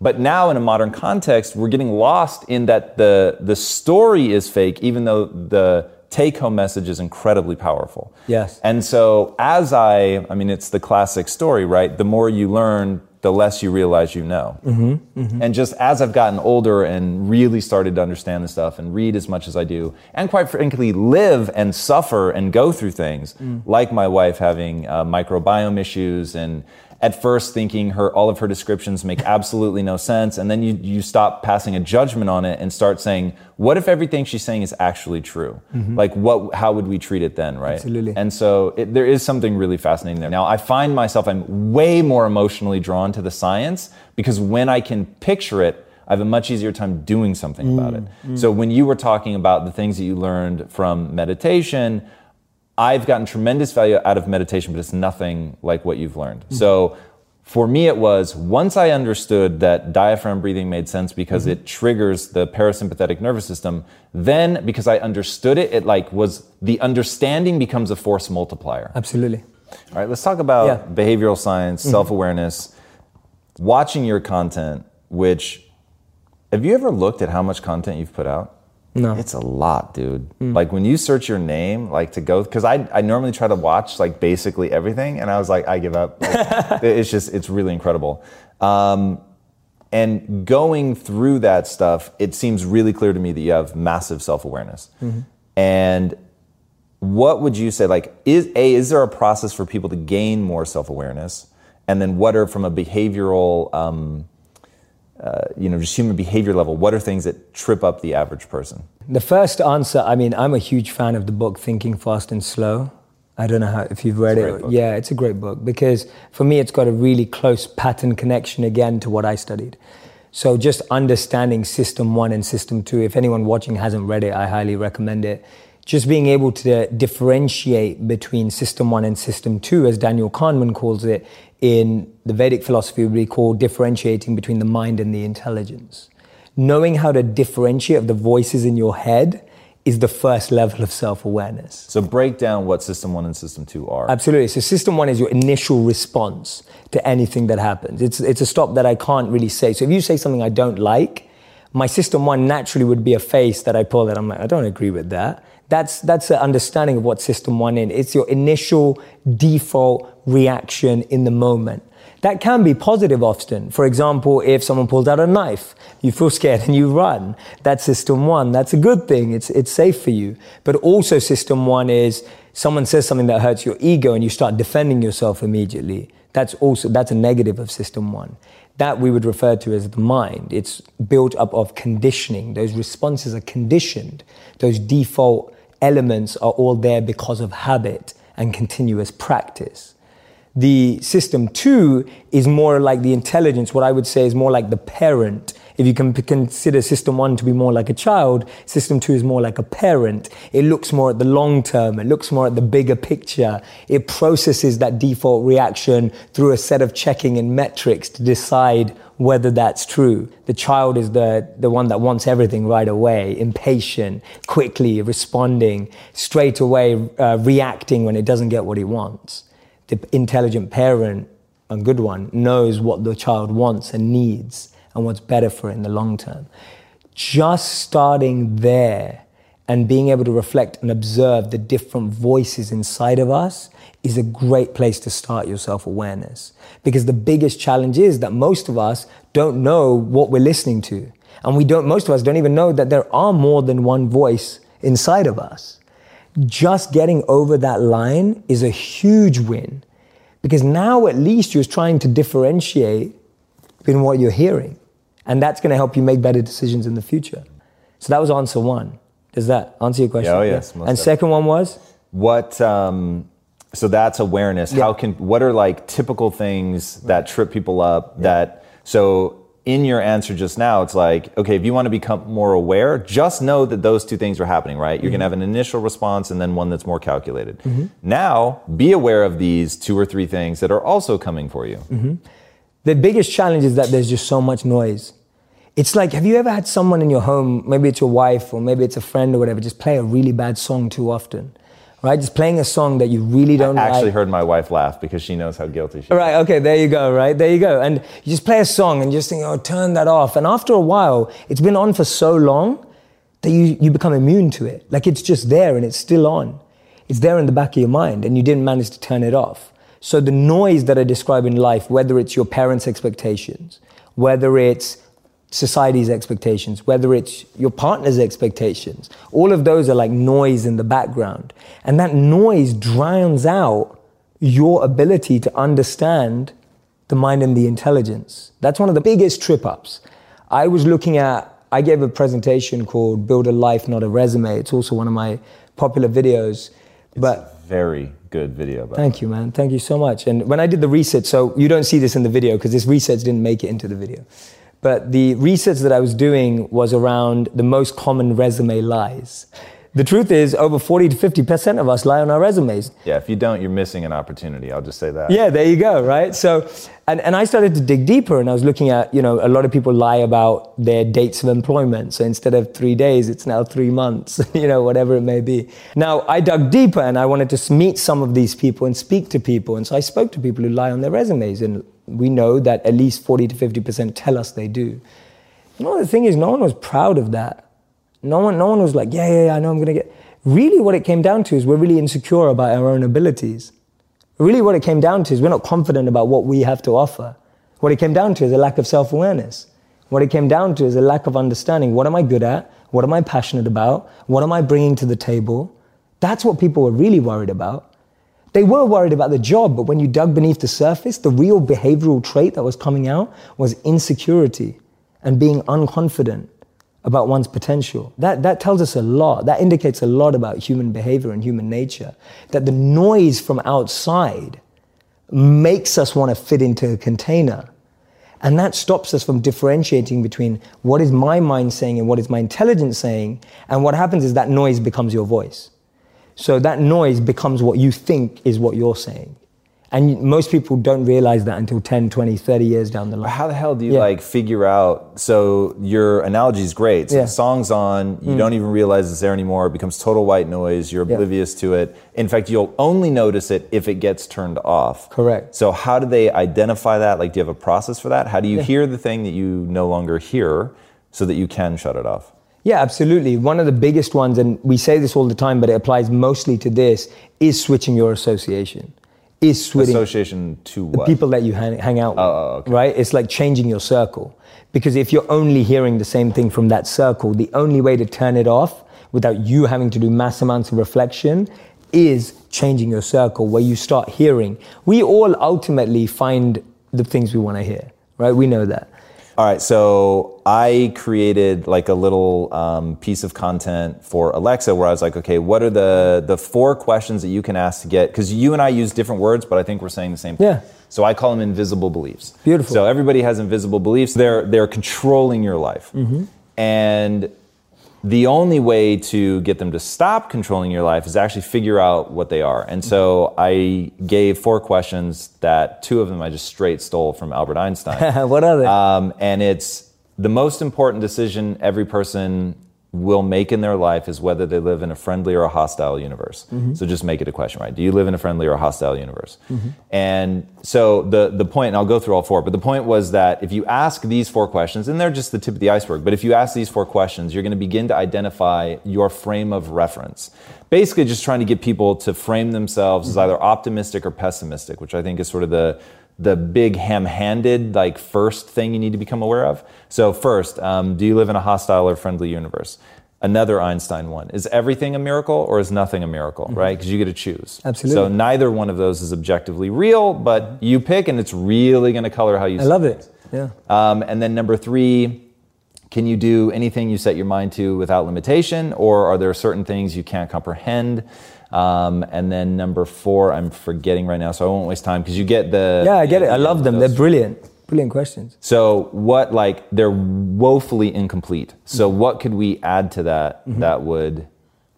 But now, in a modern context, we're getting lost in that the, the story is fake, even though the take home message is incredibly powerful. Yes. And so, as I, I mean, it's the classic story, right? The more you learn, the less you realize you know. Mm-hmm, And just as I've gotten older and really started to understand this stuff and read as much as I do, and quite frankly, live and suffer and go through things, Mm. like my wife having uh, microbiome issues and at first thinking her all of her descriptions make absolutely no sense and then you, you stop passing a judgment on it and start saying what if everything she's saying is actually true like what how would we treat it then right Mm-hmm. Absolutely. and so it, there is something really fascinating there now i find myself i'm way more emotionally drawn to the science because when i can picture it I have a much easier time doing something about it. So when you were talking about the things that you learned from meditation, I've gotten tremendous value out of meditation, but it's nothing like what you've learned. So for me, it was once I understood that diaphragm breathing made sense because it triggers the parasympathetic nervous system, then because I understood it, it like was the understanding becomes a force multiplier. Absolutely. All right, let's talk about Yeah. Mm-hmm. behavioral science, self awareness, watching your content, which have you ever looked at how much content you've put out? No. It's a lot, dude. Like when you search your name, like to go, because I, I normally try to watch like basically everything, and I was like, I give up. Like, it's just, it's really incredible. Um, and going through that stuff, it seems really clear to me that you have massive self awareness. And what would you say like is a is there a process for people to gain more self-awareness and then what are from a behavioral um, uh, you know just human behavior level what are things that trip up the average person The first answer, I mean, I'm a huge fan of the book Thinking Fast and Slow. I don't know how, if you've read it. book. Yeah, it's a great book because for me, it's got a really close pattern connection again to what I studied. So just understanding system one and system two, if anyone watching hasn't read it, I highly recommend it. Just being able to differentiate between system one and system two, as Daniel Kahneman calls it, in the Vedic philosophy would be called differentiating between the mind and the intelligence knowing how to differentiate of the voices in your head is the first level of self-awareness. so break down what system one and system two are Absolutely. So system one is your initial response to anything that happens. It's it's a stop that I can't really say. So if you say something I don't like, my system one naturally would be a face that I pull that I'm like, I don't agree with that. That's that's an understanding of what system one is. It's your initial default reaction in the moment. That can be positive often. For example, if someone pulls out a knife, you feel scared and you run. That's system one. That's a good thing. It's, it's safe for you. But also system one is someone says something that hurts your ego and you start defending yourself immediately. That's also, that's a negative of system one. That we would refer to as the mind. It's built up of conditioning. Those responses are conditioned. Those default elements are all there because of habit and continuous practice. The system two is more like the intelligence, what I would say is more like the parent. If you can consider system one to be more like a child, system two is more like a parent. It looks more at the long term, it looks more at the bigger picture. It processes that default reaction through a set of checking and metrics to decide whether that's true. The child is the, the one that wants everything right away, impatient, quickly responding, straight away uh, reacting when it doesn't get what it wants. The intelligent parent, a good one, knows what the child wants and needs and what's better for it in the long term. Just starting there and being able to reflect and observe the different voices inside of us is a great place to start your self awareness. Because the biggest challenge is that most of us don't know what we're listening to. And we don't, most of us don't even know that there are more than one voice inside of us. Just getting over that line is a huge win. Because now at least you're trying to differentiate between what you're hearing. And that's going to help you make better decisions in the future. So that was answer one. Does that answer your question? Yeah, oh, yes, most And definitely. second one was? What? Um, so that's awareness. How can? What are like typical things that trip people up? That so in your answer just now, it's like okay, if you want to become more aware, just know that those two things are happening. Right? You're gonna mm-hmm. have an initial response and then one that's more calculated. Mm-hmm. Now, be aware of these two or three things that are also coming for you. Mm-hmm. The biggest challenge is that there's just so much noise. It's like, have you ever had someone in your home, maybe it's your wife or maybe it's a friend or whatever, just play a really bad song too often, right? Just playing a song that you really don't I actually like. heard my wife laugh because she knows how guilty she is. Right, okay, there you go, right? There you go. And you just play a song and you just think, oh, turn that off. And after a while, it's been on for so long that you, you become immune to it. Like it's just there and it's still on. It's there in the back of your mind and you didn't manage to turn it off. So the noise that I describe in life, whether it's your parents' expectations, whether it's society's expectations, whether it's your partner's expectations, all of those are like noise in the background. And that noise drowns out your ability to understand the mind and the intelligence. That's one of the biggest trip ups. I was looking at, I gave a presentation called Build a Life, Not a Resume. It's also one of my popular videos. It's But Very good video. By the way. Thank you, man. Thank you so much. And when I did the research, so you don't see this in the video because this research didn't make it into the video. But the research that I was doing was around the most common resume lies. The truth is, over 40 to 50% of us lie on our resumes. Yeah, if you don't, you're missing an opportunity. I'll just say that. Yeah, there you go, right? So, and, and I started to dig deeper and I was looking at, you know, a lot of people lie about their dates of employment. So instead of three days, it's now three months, you know, whatever it may be. Now, I dug deeper and I wanted to meet some of these people and speak to people. And so I spoke to people who lie on their resumes and we know that at least 40 to 50% tell us they do. You know, the thing is, no one was proud of that. No one, no one was like, yeah, yeah, yeah, I know I'm going to get. Really, what it came down to is we're really insecure about our own abilities. Really, what it came down to is we're not confident about what we have to offer. What it came down to is a lack of self awareness. What it came down to is a lack of understanding. What am I good at? What am I passionate about? What am I bringing to the table? That's what people were really worried about. They were worried about the job, but when you dug beneath the surface, the real behavioral trait that was coming out was insecurity and being unconfident about one's potential. That, that tells us a lot. That indicates a lot about human behavior and human nature. That the noise from outside makes us want to fit into a container. And that stops us from differentiating between what is my mind saying and what is my intelligence saying. And what happens is that noise becomes your voice. So that noise becomes what you think is what you're saying. And most people don't realize that until 10, 20, 30 years down the line. How the hell do you Yeah. like figure out? So your analogy is great. So Yeah. Mm. the song's on, you don't even realize it's there anymore. It becomes total white noise. You're Yeah. oblivious to it. In fact, you'll only notice it if it gets turned off. Correct. So how do they identify that? Like, do you have a process for that? How do you hear the thing that you no longer hear so that you can shut it off? Yeah, absolutely. One of the biggest ones, and we say this all the time, but it applies mostly to this, is switching your association. Is switching Association to what? the people that you hang, hang out oh, with. oh, okay. Right? It's like changing your circle. Because if you're only hearing the same thing from that circle, the only way to turn it off without you having to do mass amounts of reflection is changing your circle where you start hearing. We all ultimately find the things we want to hear, right? We know that. All right, so I created like a little um, piece of content for Alexa where I was like, okay, what are the the four questions that you can ask to get? Because you and I use different words, but I think we're saying the same thing. Yeah. So I call them invisible beliefs. Beautiful. So everybody has invisible beliefs. They're they're controlling your life, Mm-hmm. and the only way to get them to stop controlling your life is actually figure out what they are. And so I gave four questions that two of them I just straight stole from Albert Einstein. what are they? Um, and it's the most important decision every person will make in their life is whether they live in a friendly or a hostile universe. Mm-hmm. So just make it a question, right? Do you live in a friendly or a hostile universe? Mm-hmm. And so the, the point, and I'll go through all four, but the point was that if you ask these four questions, and they're just the tip of the iceberg, but if you ask these four questions, you're going to begin to identify your frame of reference. Basically, just trying to get people to frame themselves as mm-hmm. either optimistic or pessimistic, which I think is sort of the the big ham-handed like first thing you need to become aware of. So first, um, do you live in a hostile or friendly universe? Another Einstein one: Is everything a miracle or is nothing a miracle? Right? Because you get to choose. Absolutely. So neither one of those is objectively real, but you pick, and it's really going to color how you. I love it. Yeah. Um, and then number three, can you do anything you set your mind to without limitation, or are there certain things you can't comprehend? Um, and then number four, I'm forgetting right now, so I won't waste time because you get the. Yeah, I get it. I love them. They're brilliant. Brilliant questions. So what like they're woefully incomplete. So what could we add to that Mm-hmm. that would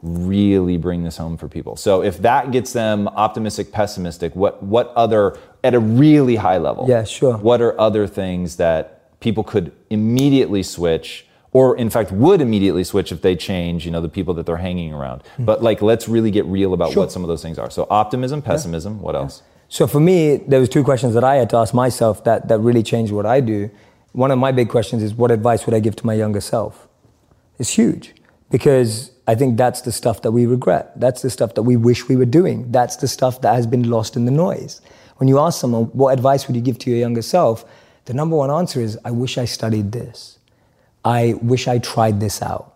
really bring this home for people? So if that gets them optimistic, pessimistic, what what other at a really high level? Yeah, sure. What are other things that people could immediately switch or in fact would immediately switch if they change, you know, the people that they're hanging around. Hmm. But like let's really get real about. Sure. what some of those things are. So optimism, pessimism, what else? So for me, there was two questions that I had to ask myself that, that really changed what I do. One of my big questions is what advice would I give to my younger self? It's huge because I think that's the stuff that we regret. That's the stuff that we wish we were doing. That's the stuff that has been lost in the noise. When you ask someone, what advice would you give to your younger self? The number one answer is, I wish I studied this. I wish I tried this out.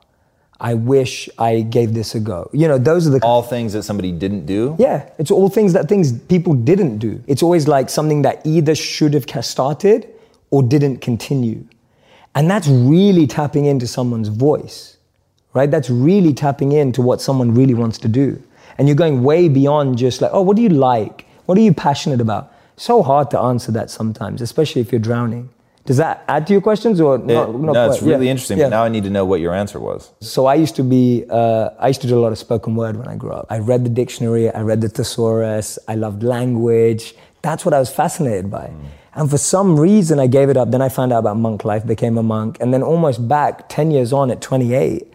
I wish I gave this a go. You know, those are the All things that somebody didn't do. yeah, it's all things that things people didn't do. It's always like something that either should have started or didn't continue. And that's really tapping into someone's voice, right? That's really tapping into what someone really wants to do. And you're going way beyond just like, oh, what do you like? What are you passionate about? So hard to answer that sometimes, especially if you're drowning. Does that add to your questions or It- not? not no, it's quite? really Yeah. interesting. Yeah. But now I need to know what your answer was. So I used to be, uh, I used to do a lot of spoken word when I grew up. I read the dictionary, I read the thesaurus, I loved language. That's what I was fascinated by. And for some reason, I gave it up. Then I found out about monk life, became a monk. And then almost back 10 years on at 28,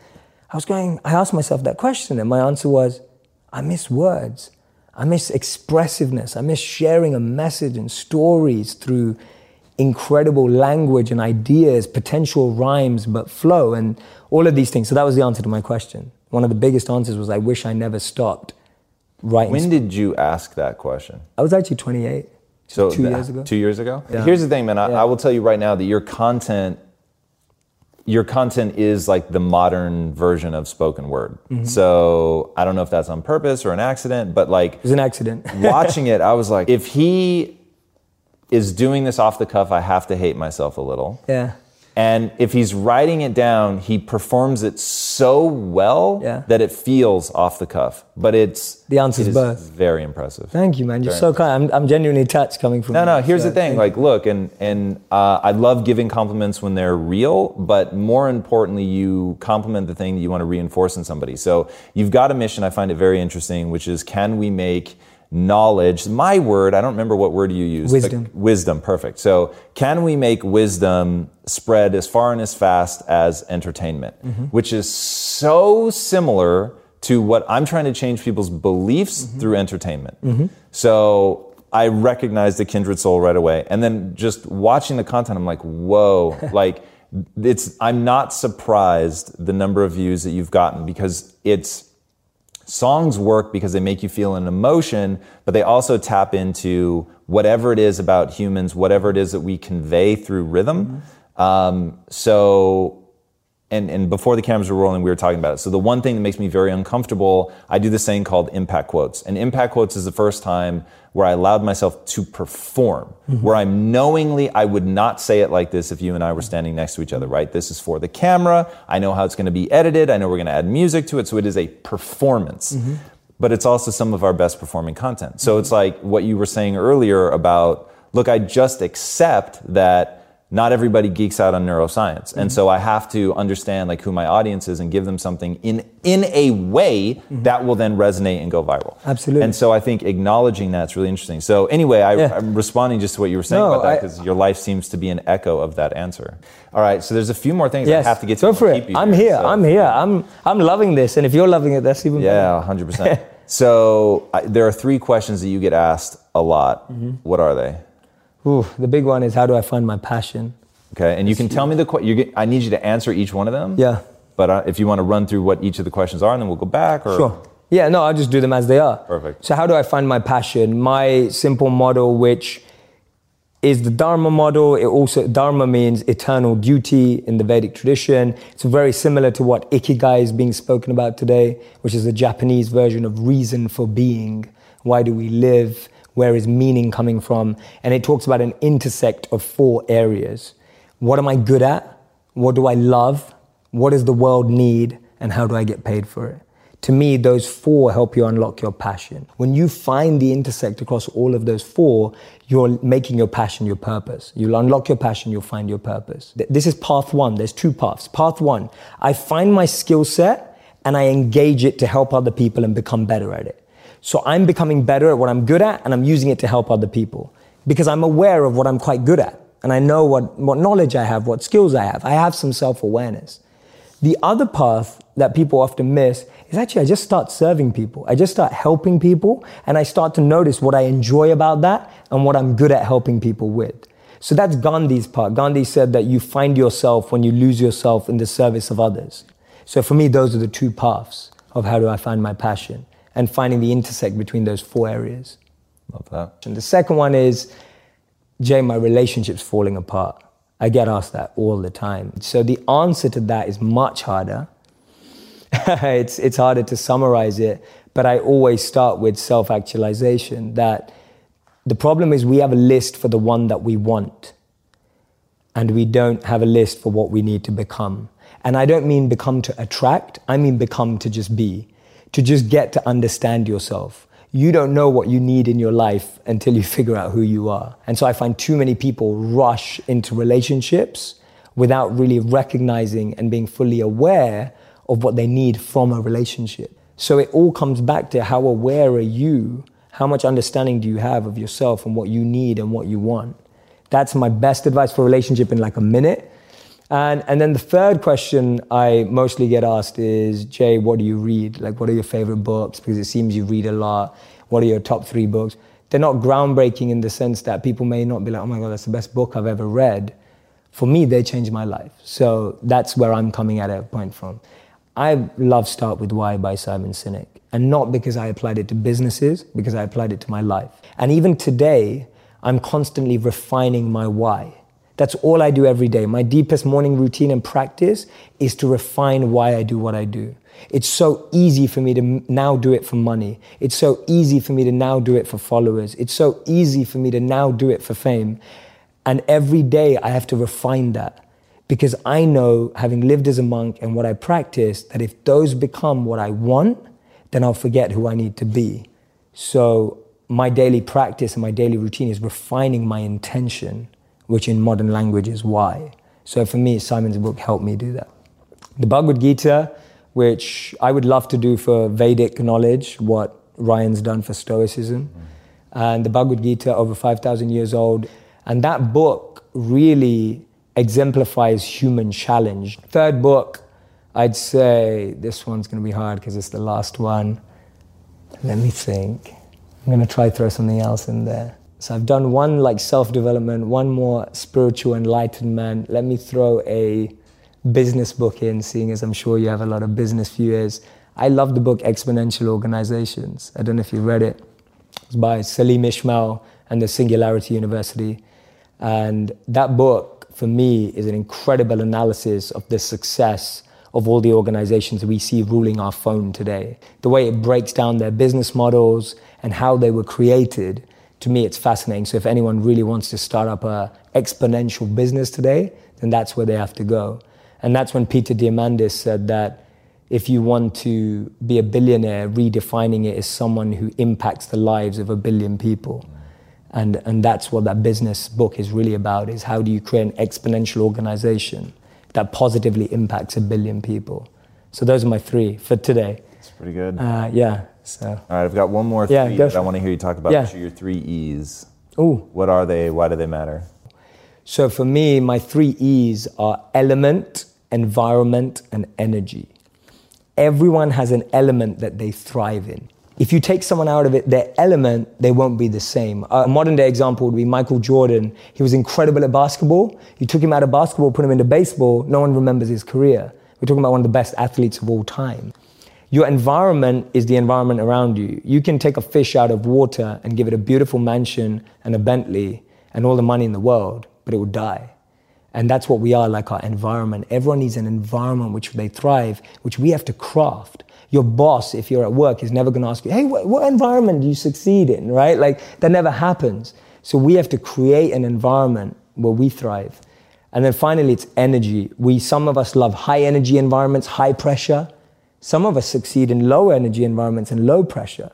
I was going, I asked myself that question. And my answer was, I miss words. I miss expressiveness. I miss sharing a message and stories through incredible language and ideas, potential rhymes, but flow and all of these things. So that was the answer to my question. One of the biggest answers was I wish I never stopped writing. When did you ask that question? I was actually 28. So two years ago. Two years ago. Yeah. Here's the thing, man. I, Yeah. I will tell you right now that your content, your content is like the modern version of spoken word. Mm-hmm. So I don't know if that's on purpose or an accident, but like It was an accident. watching it, I was like, if he is doing this off the cuff, I have to hate myself a little. yeah. And if he's writing it down, he performs it so well Yeah. that it feels off the cuff. But it's The answer's it is both. very impressive. Thank you, man. You're Very so kind. I'm, I'm genuinely touched coming from No, you. no. Here's So the thing. Like, look, and and uh, I love giving compliments when they're real, but more importantly, you compliment the thing that you want to reinforce in somebody. So you've got a mission. I find it very interesting, which is can we make knowledge my word i don't remember what word you used Wisdom. wisdom perfect so can we make wisdom spread as far and as fast as entertainment Mm-hmm. which is so similar to what i'm trying to change people's beliefs Mm-hmm. through entertainment so I recognized the kindred soul right away. And then just watching the content, I'm like, whoa, like it's, I'm not surprised the number of views that you've gotten because it's, songs work because they make you feel an emotion, but they also tap into whatever it is about humans, whatever it is that we convey through rhythm. Um, so and, and before the cameras were rolling, we were talking about it. So the one thing that makes me very uncomfortable, I do this thing called impact quotes. And impact quotes is the first time where I allowed myself to perform, mm-hmm. where I'm knowingly, I would not say it like this if you and I were standing next to each other, right? This is for the camera. I know how it's going to be edited. I know we're going to add music to it. So it is a performance. Mm-hmm. But it's also some of our best performing content. So mm-hmm. it's like what you were saying earlier about, look, I just accept that not everybody geeks out on neuroscience. Mm-hmm. And so I have to understand like who my audience is and give them something in in a way mm-hmm. that will then resonate and go viral. Absolutely. And so I think acknowledging that's really interesting. So anyway, I, am responding just to what you were saying no, about that because your life seems to be an echo of that answer. All right, so there's a few more things yes. I have to get to. Go for it. I'm here. here. So. I'm here. I'm I'm loving this, and if you're loving it, that's even better. yeah, hundred percent. So I, there are three questions that you get asked a lot. Mm-hmm. What are they? Ooh, the big one is how do I find my passion? Okay, and you can tell me the question. I need you to answer each one of them. Yeah. But uh, if you want to run through what each of the questions are, and then we'll go back. Or... Sure. Yeah, no, I'll just do them as they are. Perfect. So how do I find my passion? My simple model, which is the Dharma model. It also Dharma means eternal duty in the Vedic tradition. It's very similar to what Ikigai is being spoken about today, which is the Japanese version of reason for being. Why do we live? Where is meaning coming from? And it talks about an intersect of four areas. What am I good at? What do I love? What does the world need? And how do I get paid for it? To me, those four help you unlock your passion. When you find the intersect across all of those four, you're making your passion your purpose. You'll unlock your passion, you'll find your purpose. This is path one. There's two paths. Path one, I find my skill set and I engage it to help other people and become better at it. So I'm becoming better at what I'm good at and I'm using it to help other people because I'm aware of what I'm quite good at and I know what, what knowledge I have, what skills I have. I have some self awareness. The other path that people often miss is actually I just start serving people. I just start helping people and I start to notice what I enjoy about that and what I'm good at helping people with. So that's Gandhi's part. Gandhi said that you find yourself when you lose yourself in the service of others. So for me, those are the two paths of how do I find my passion and finding the intersect between those four areas. Love that. And the second one is, Jay, my relationship's falling apart. I get asked that all the time. So the answer to that is much harder. it's, it's harder to summarize it, but I always start with self actualization that the problem is we have a list for the one that we want, and we don't have a list for what we need to become. And I don't mean become to attract, I mean become to just be to just get to understand yourself. You don't know what you need in your life until you figure out who you are. And so I find too many people rush into relationships without really recognizing and being fully aware of what they need from a relationship. So it all comes back to how aware are you? How much understanding do you have of yourself and what you need and what you want? That's my best advice for relationship in like a minute. And, and then the third question I mostly get asked is, Jay, what do you read? Like, what are your favorite books? Because it seems you read a lot. What are your top three books? They're not groundbreaking in the sense that people may not be like, oh my God, that's the best book I've ever read. For me, they changed my life. So that's where I'm coming at a point from. I love Start With Why by Simon Sinek. And not because I applied it to businesses, because I applied it to my life. And even today, I'm constantly refining my why. That's all I do every day. My deepest morning routine and practice is to refine why I do what I do. It's so easy for me to now do it for money. It's so easy for me to now do it for followers. It's so easy for me to now do it for fame. And every day I have to refine that because I know, having lived as a monk and what I practice, that if those become what I want, then I'll forget who I need to be. So my daily practice and my daily routine is refining my intention which in modern language is why. So for me, Simon's book helped me do that. The Bhagavad Gita, which I would love to do for Vedic knowledge, what Ryan's done for Stoicism. And the Bhagavad Gita, over 5,000 years old. And that book really exemplifies human challenge. Third book, I'd say this one's going to be hard because it's the last one. Let me think. I'm going to try throw something else in there. So I've done one like self development, one more spiritual enlightenment. Let me throw a business book in, seeing as I'm sure you have a lot of business viewers. I love the book Exponential Organizations. I don't know if you've read it. It's by Salim Ismail and the Singularity University. And that book, for me, is an incredible analysis of the success of all the organizations we see ruling our phone today. The way it breaks down their business models and how they were created, to me, it's fascinating. So if anyone really wants to start up a exponential business today, then that's where they have to go. And that's when Peter Diamandis said that if you want to be a billionaire, redefining it as someone who impacts the lives of a billion people. And, and that's what that business book is really about, is how do you create an exponential organization that positively impacts a billion people. So those are my three for today. That's pretty good. Uh, yeah. So. All right, I've got one more Yeah, three that I want to hear you talk about. Yeah. Which are your three E's. Ooh. What are they? Why do they matter? So for me, my three E's are element, environment, and energy. Everyone has an element that they thrive in. If you take someone out of it, their element, they won't be the same. A modern day example would be Michael Jordan. He was incredible at basketball. You took him out of basketball, put him into baseball, no one remembers his career. We're talking about one of the best athletes of all time. Your environment is the environment around you. You can take a fish out of water and give it a beautiful mansion and a Bentley and all the money in the world, but it will die. And that's what we are like our environment. Everyone needs an environment which they thrive, which we have to craft. Your boss, if you're at work, is never going to ask you, hey, what, environment do you succeed in, right? Like, that never happens. So we have to create an environment where we thrive. And then finally, it's energy. We, some of us love high energy environments, high pressure. Some of us succeed in low energy environments and low pressure.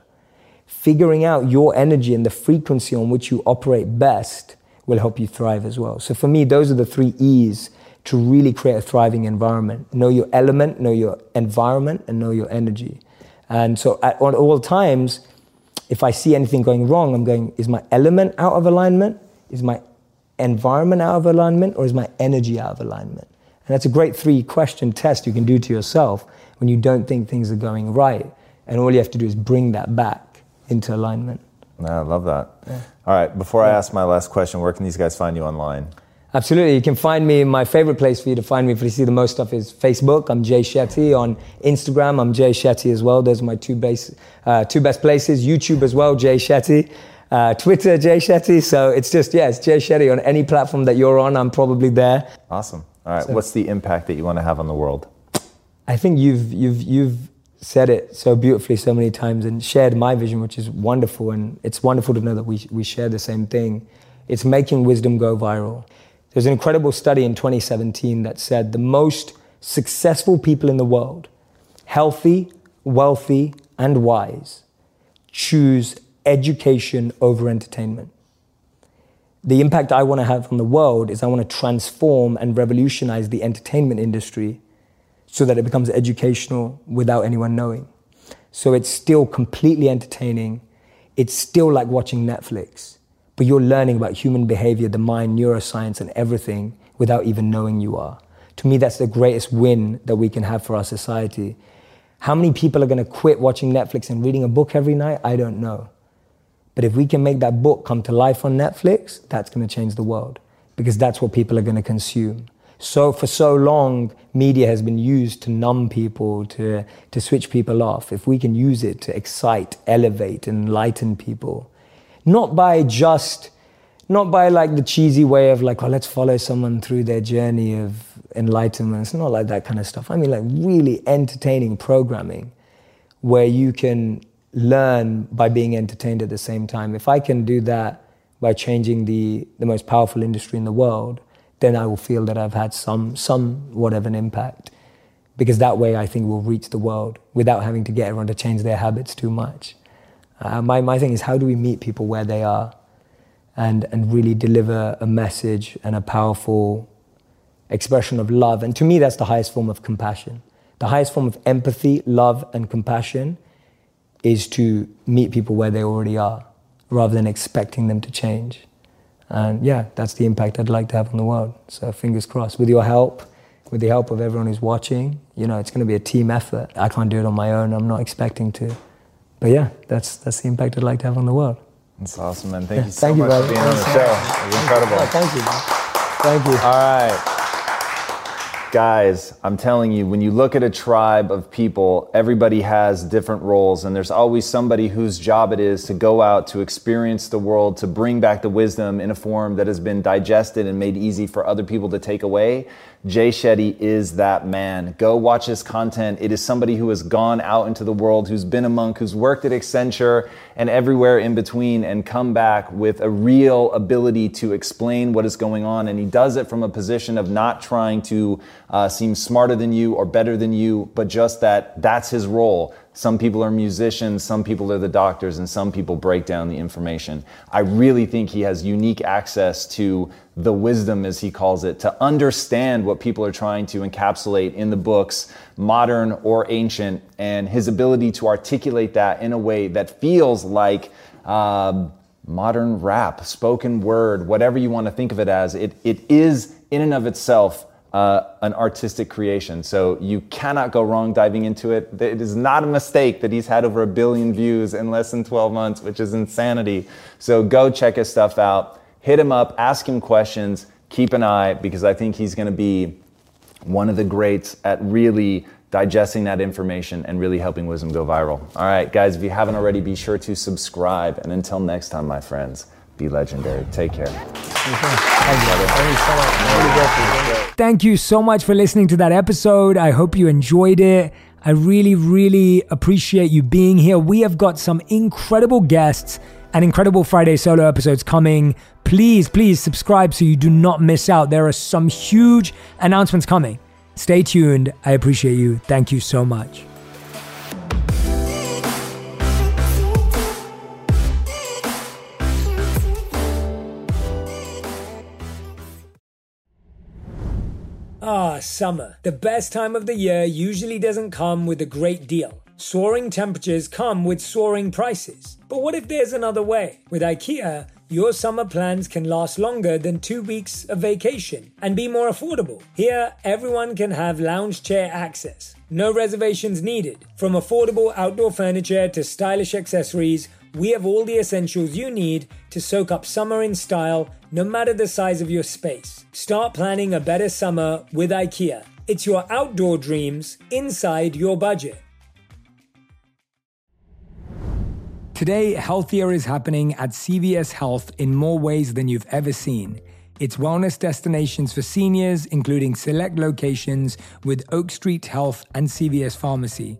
Figuring out your energy and the frequency on which you operate best will help you thrive as well. So for me, those are the three E's to really create a thriving environment. Know your element, know your environment, and know your energy. And so at all times, if I see anything going wrong, I'm going, is my element out of alignment? Is my environment out of alignment? Or is my energy out of alignment? And that's a great three question test you can do to yourself when you don't think things are going right. And all you have to do is bring that back into alignment. No, I love that. All right, before I ask my last question, where can these guys find you online? Absolutely. You can find me, my favorite place for you to find me, if you see the most stuff, is Facebook. I'm Jay Shetty. On Instagram, I'm Jay Shetty as well. Those are my two, base, uh, two best places. YouTube as well, Jay Shetty. Uh, Twitter, Jay Shetty. So it's just, yeah, it's Jay Shetty. On any platform that you're on, I'm probably there. Awesome. All right, what's the impact that you want to have on the world? I think you've you've you've said it so beautifully so many times and shared my vision, which is wonderful, and it's wonderful to know that we we share the same thing. It's making wisdom go viral. There's an incredible study in 2017 that said the most successful people in the world, healthy, wealthy, and wise, choose education over entertainment the impact I want to have on the world is I want to transform and revolutionize the entertainment industry so that it becomes educational without anyone knowing. So it's still completely entertaining. It's still like watching Netflix, but you're learning about human behavior, the mind, neuroscience, and everything without even knowing you are. To me, that's the greatest win that we can have for our society. How many people are going to quit watching Netflix and reading a book every night? I don't know. But if we can make that book come to life on Netflix, that's going to change the world because that's what people are going to consume. So for so long, media has been used to numb people, to, to switch people off. If we can use it to excite, elevate, enlighten people, not by just, not by like the cheesy way of like, oh, let's follow someone through their journey of enlightenment. It's not like that kind of stuff. I mean, like really entertaining programming where you can learn by being entertained at the same time. If I can do that by changing the, the most powerful industry in the world, then I will feel that I've had some somewhat of an impact. Because that way I think we'll reach the world without having to get everyone to change their habits too much. Uh, my, my thing is how do we meet people where they are and, and really deliver a message and a powerful expression of love. And to me, that's the highest form of compassion. The highest form of empathy, love, and compassion is to meet people where they already are rather than expecting them to change. And yeah, that's the impact I'd like to have on the world. So fingers crossed. With your help, with the help of everyone who's watching, you know, it's going to be a team effort. I can't do it on my own. I'm not expecting to. But yeah, that's, that's the impact I'd like to have on the world. That's awesome, man. Thank you so Thank you, much brother. for being on the show. It was incredible. Oh, thank you. man. Thank you. All right. Guys, I'm telling you, when you look at a tribe of people, everybody has different roles, and there's always somebody whose job it is to go out to experience the world, to bring back the wisdom in a form that has been digested and made easy for other people to take away. Jay Shetty is that man. Go watch his content. It is somebody who has gone out into the world, who's been a monk, who's worked at Accenture and everywhere in between, and come back with a real ability to explain what is going on. And he does it from a position of not trying to uh, seem smarter than you or better than you, but just that that's his role. Some people are musicians, some people are the doctors, and some people break down the information. I really think he has unique access to the wisdom, as he calls it, to understand what people are trying to encapsulate in the books, modern or ancient, and his ability to articulate that in a way that feels like uh, modern rap, spoken word, whatever you want to think of it as. It, it is, in and of itself, uh, an artistic creation. So you cannot go wrong diving into it. It is not a mistake that he's had over a billion views in less than 12 months, which is insanity. So go check his stuff out. Hit him up, ask him questions, keep an eye, because I think he's going to be one of the greats at really digesting that information and really helping wisdom go viral. All right, guys, if you haven't already, be sure to subscribe. And until next time, my friends, be legendary. Take care. Thank you so much for listening to that episode. I hope you enjoyed it. I really, really appreciate you being here. We have got some incredible guests and incredible Friday solo episodes coming. Please, please subscribe so you do not miss out. There are some huge announcements coming. Stay tuned. I appreciate you. Thank you so much. Ah, summer. The best time of the year usually doesn't come with a great deal. Soaring temperatures come with soaring prices. But what if there's another way? With IKEA, your summer plans can last longer than two weeks of vacation and be more affordable. Here, everyone can have lounge chair access. No reservations needed. From affordable outdoor furniture to stylish accessories, we have all the essentials you need to soak up summer in style, no matter the size of your space. Start planning a better summer with IKEA. It's your outdoor dreams inside your budget. Today, healthier is happening at CVS Health in more ways than you've ever seen. It's wellness destinations for seniors, including select locations with Oak Street Health and CVS Pharmacy.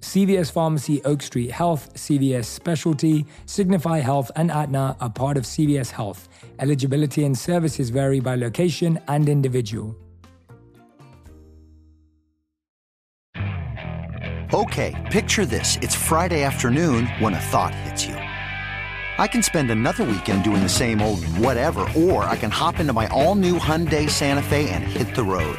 CVS Pharmacy, Oak Street Health, CVS Specialty, Signify Health, and Aetna are part of CVS Health. Eligibility and services vary by location and individual. Okay, picture this. It's Friday afternoon when a thought hits you. I can spend another weekend doing the same old whatever, or I can hop into my all new Hyundai Santa Fe and hit the road.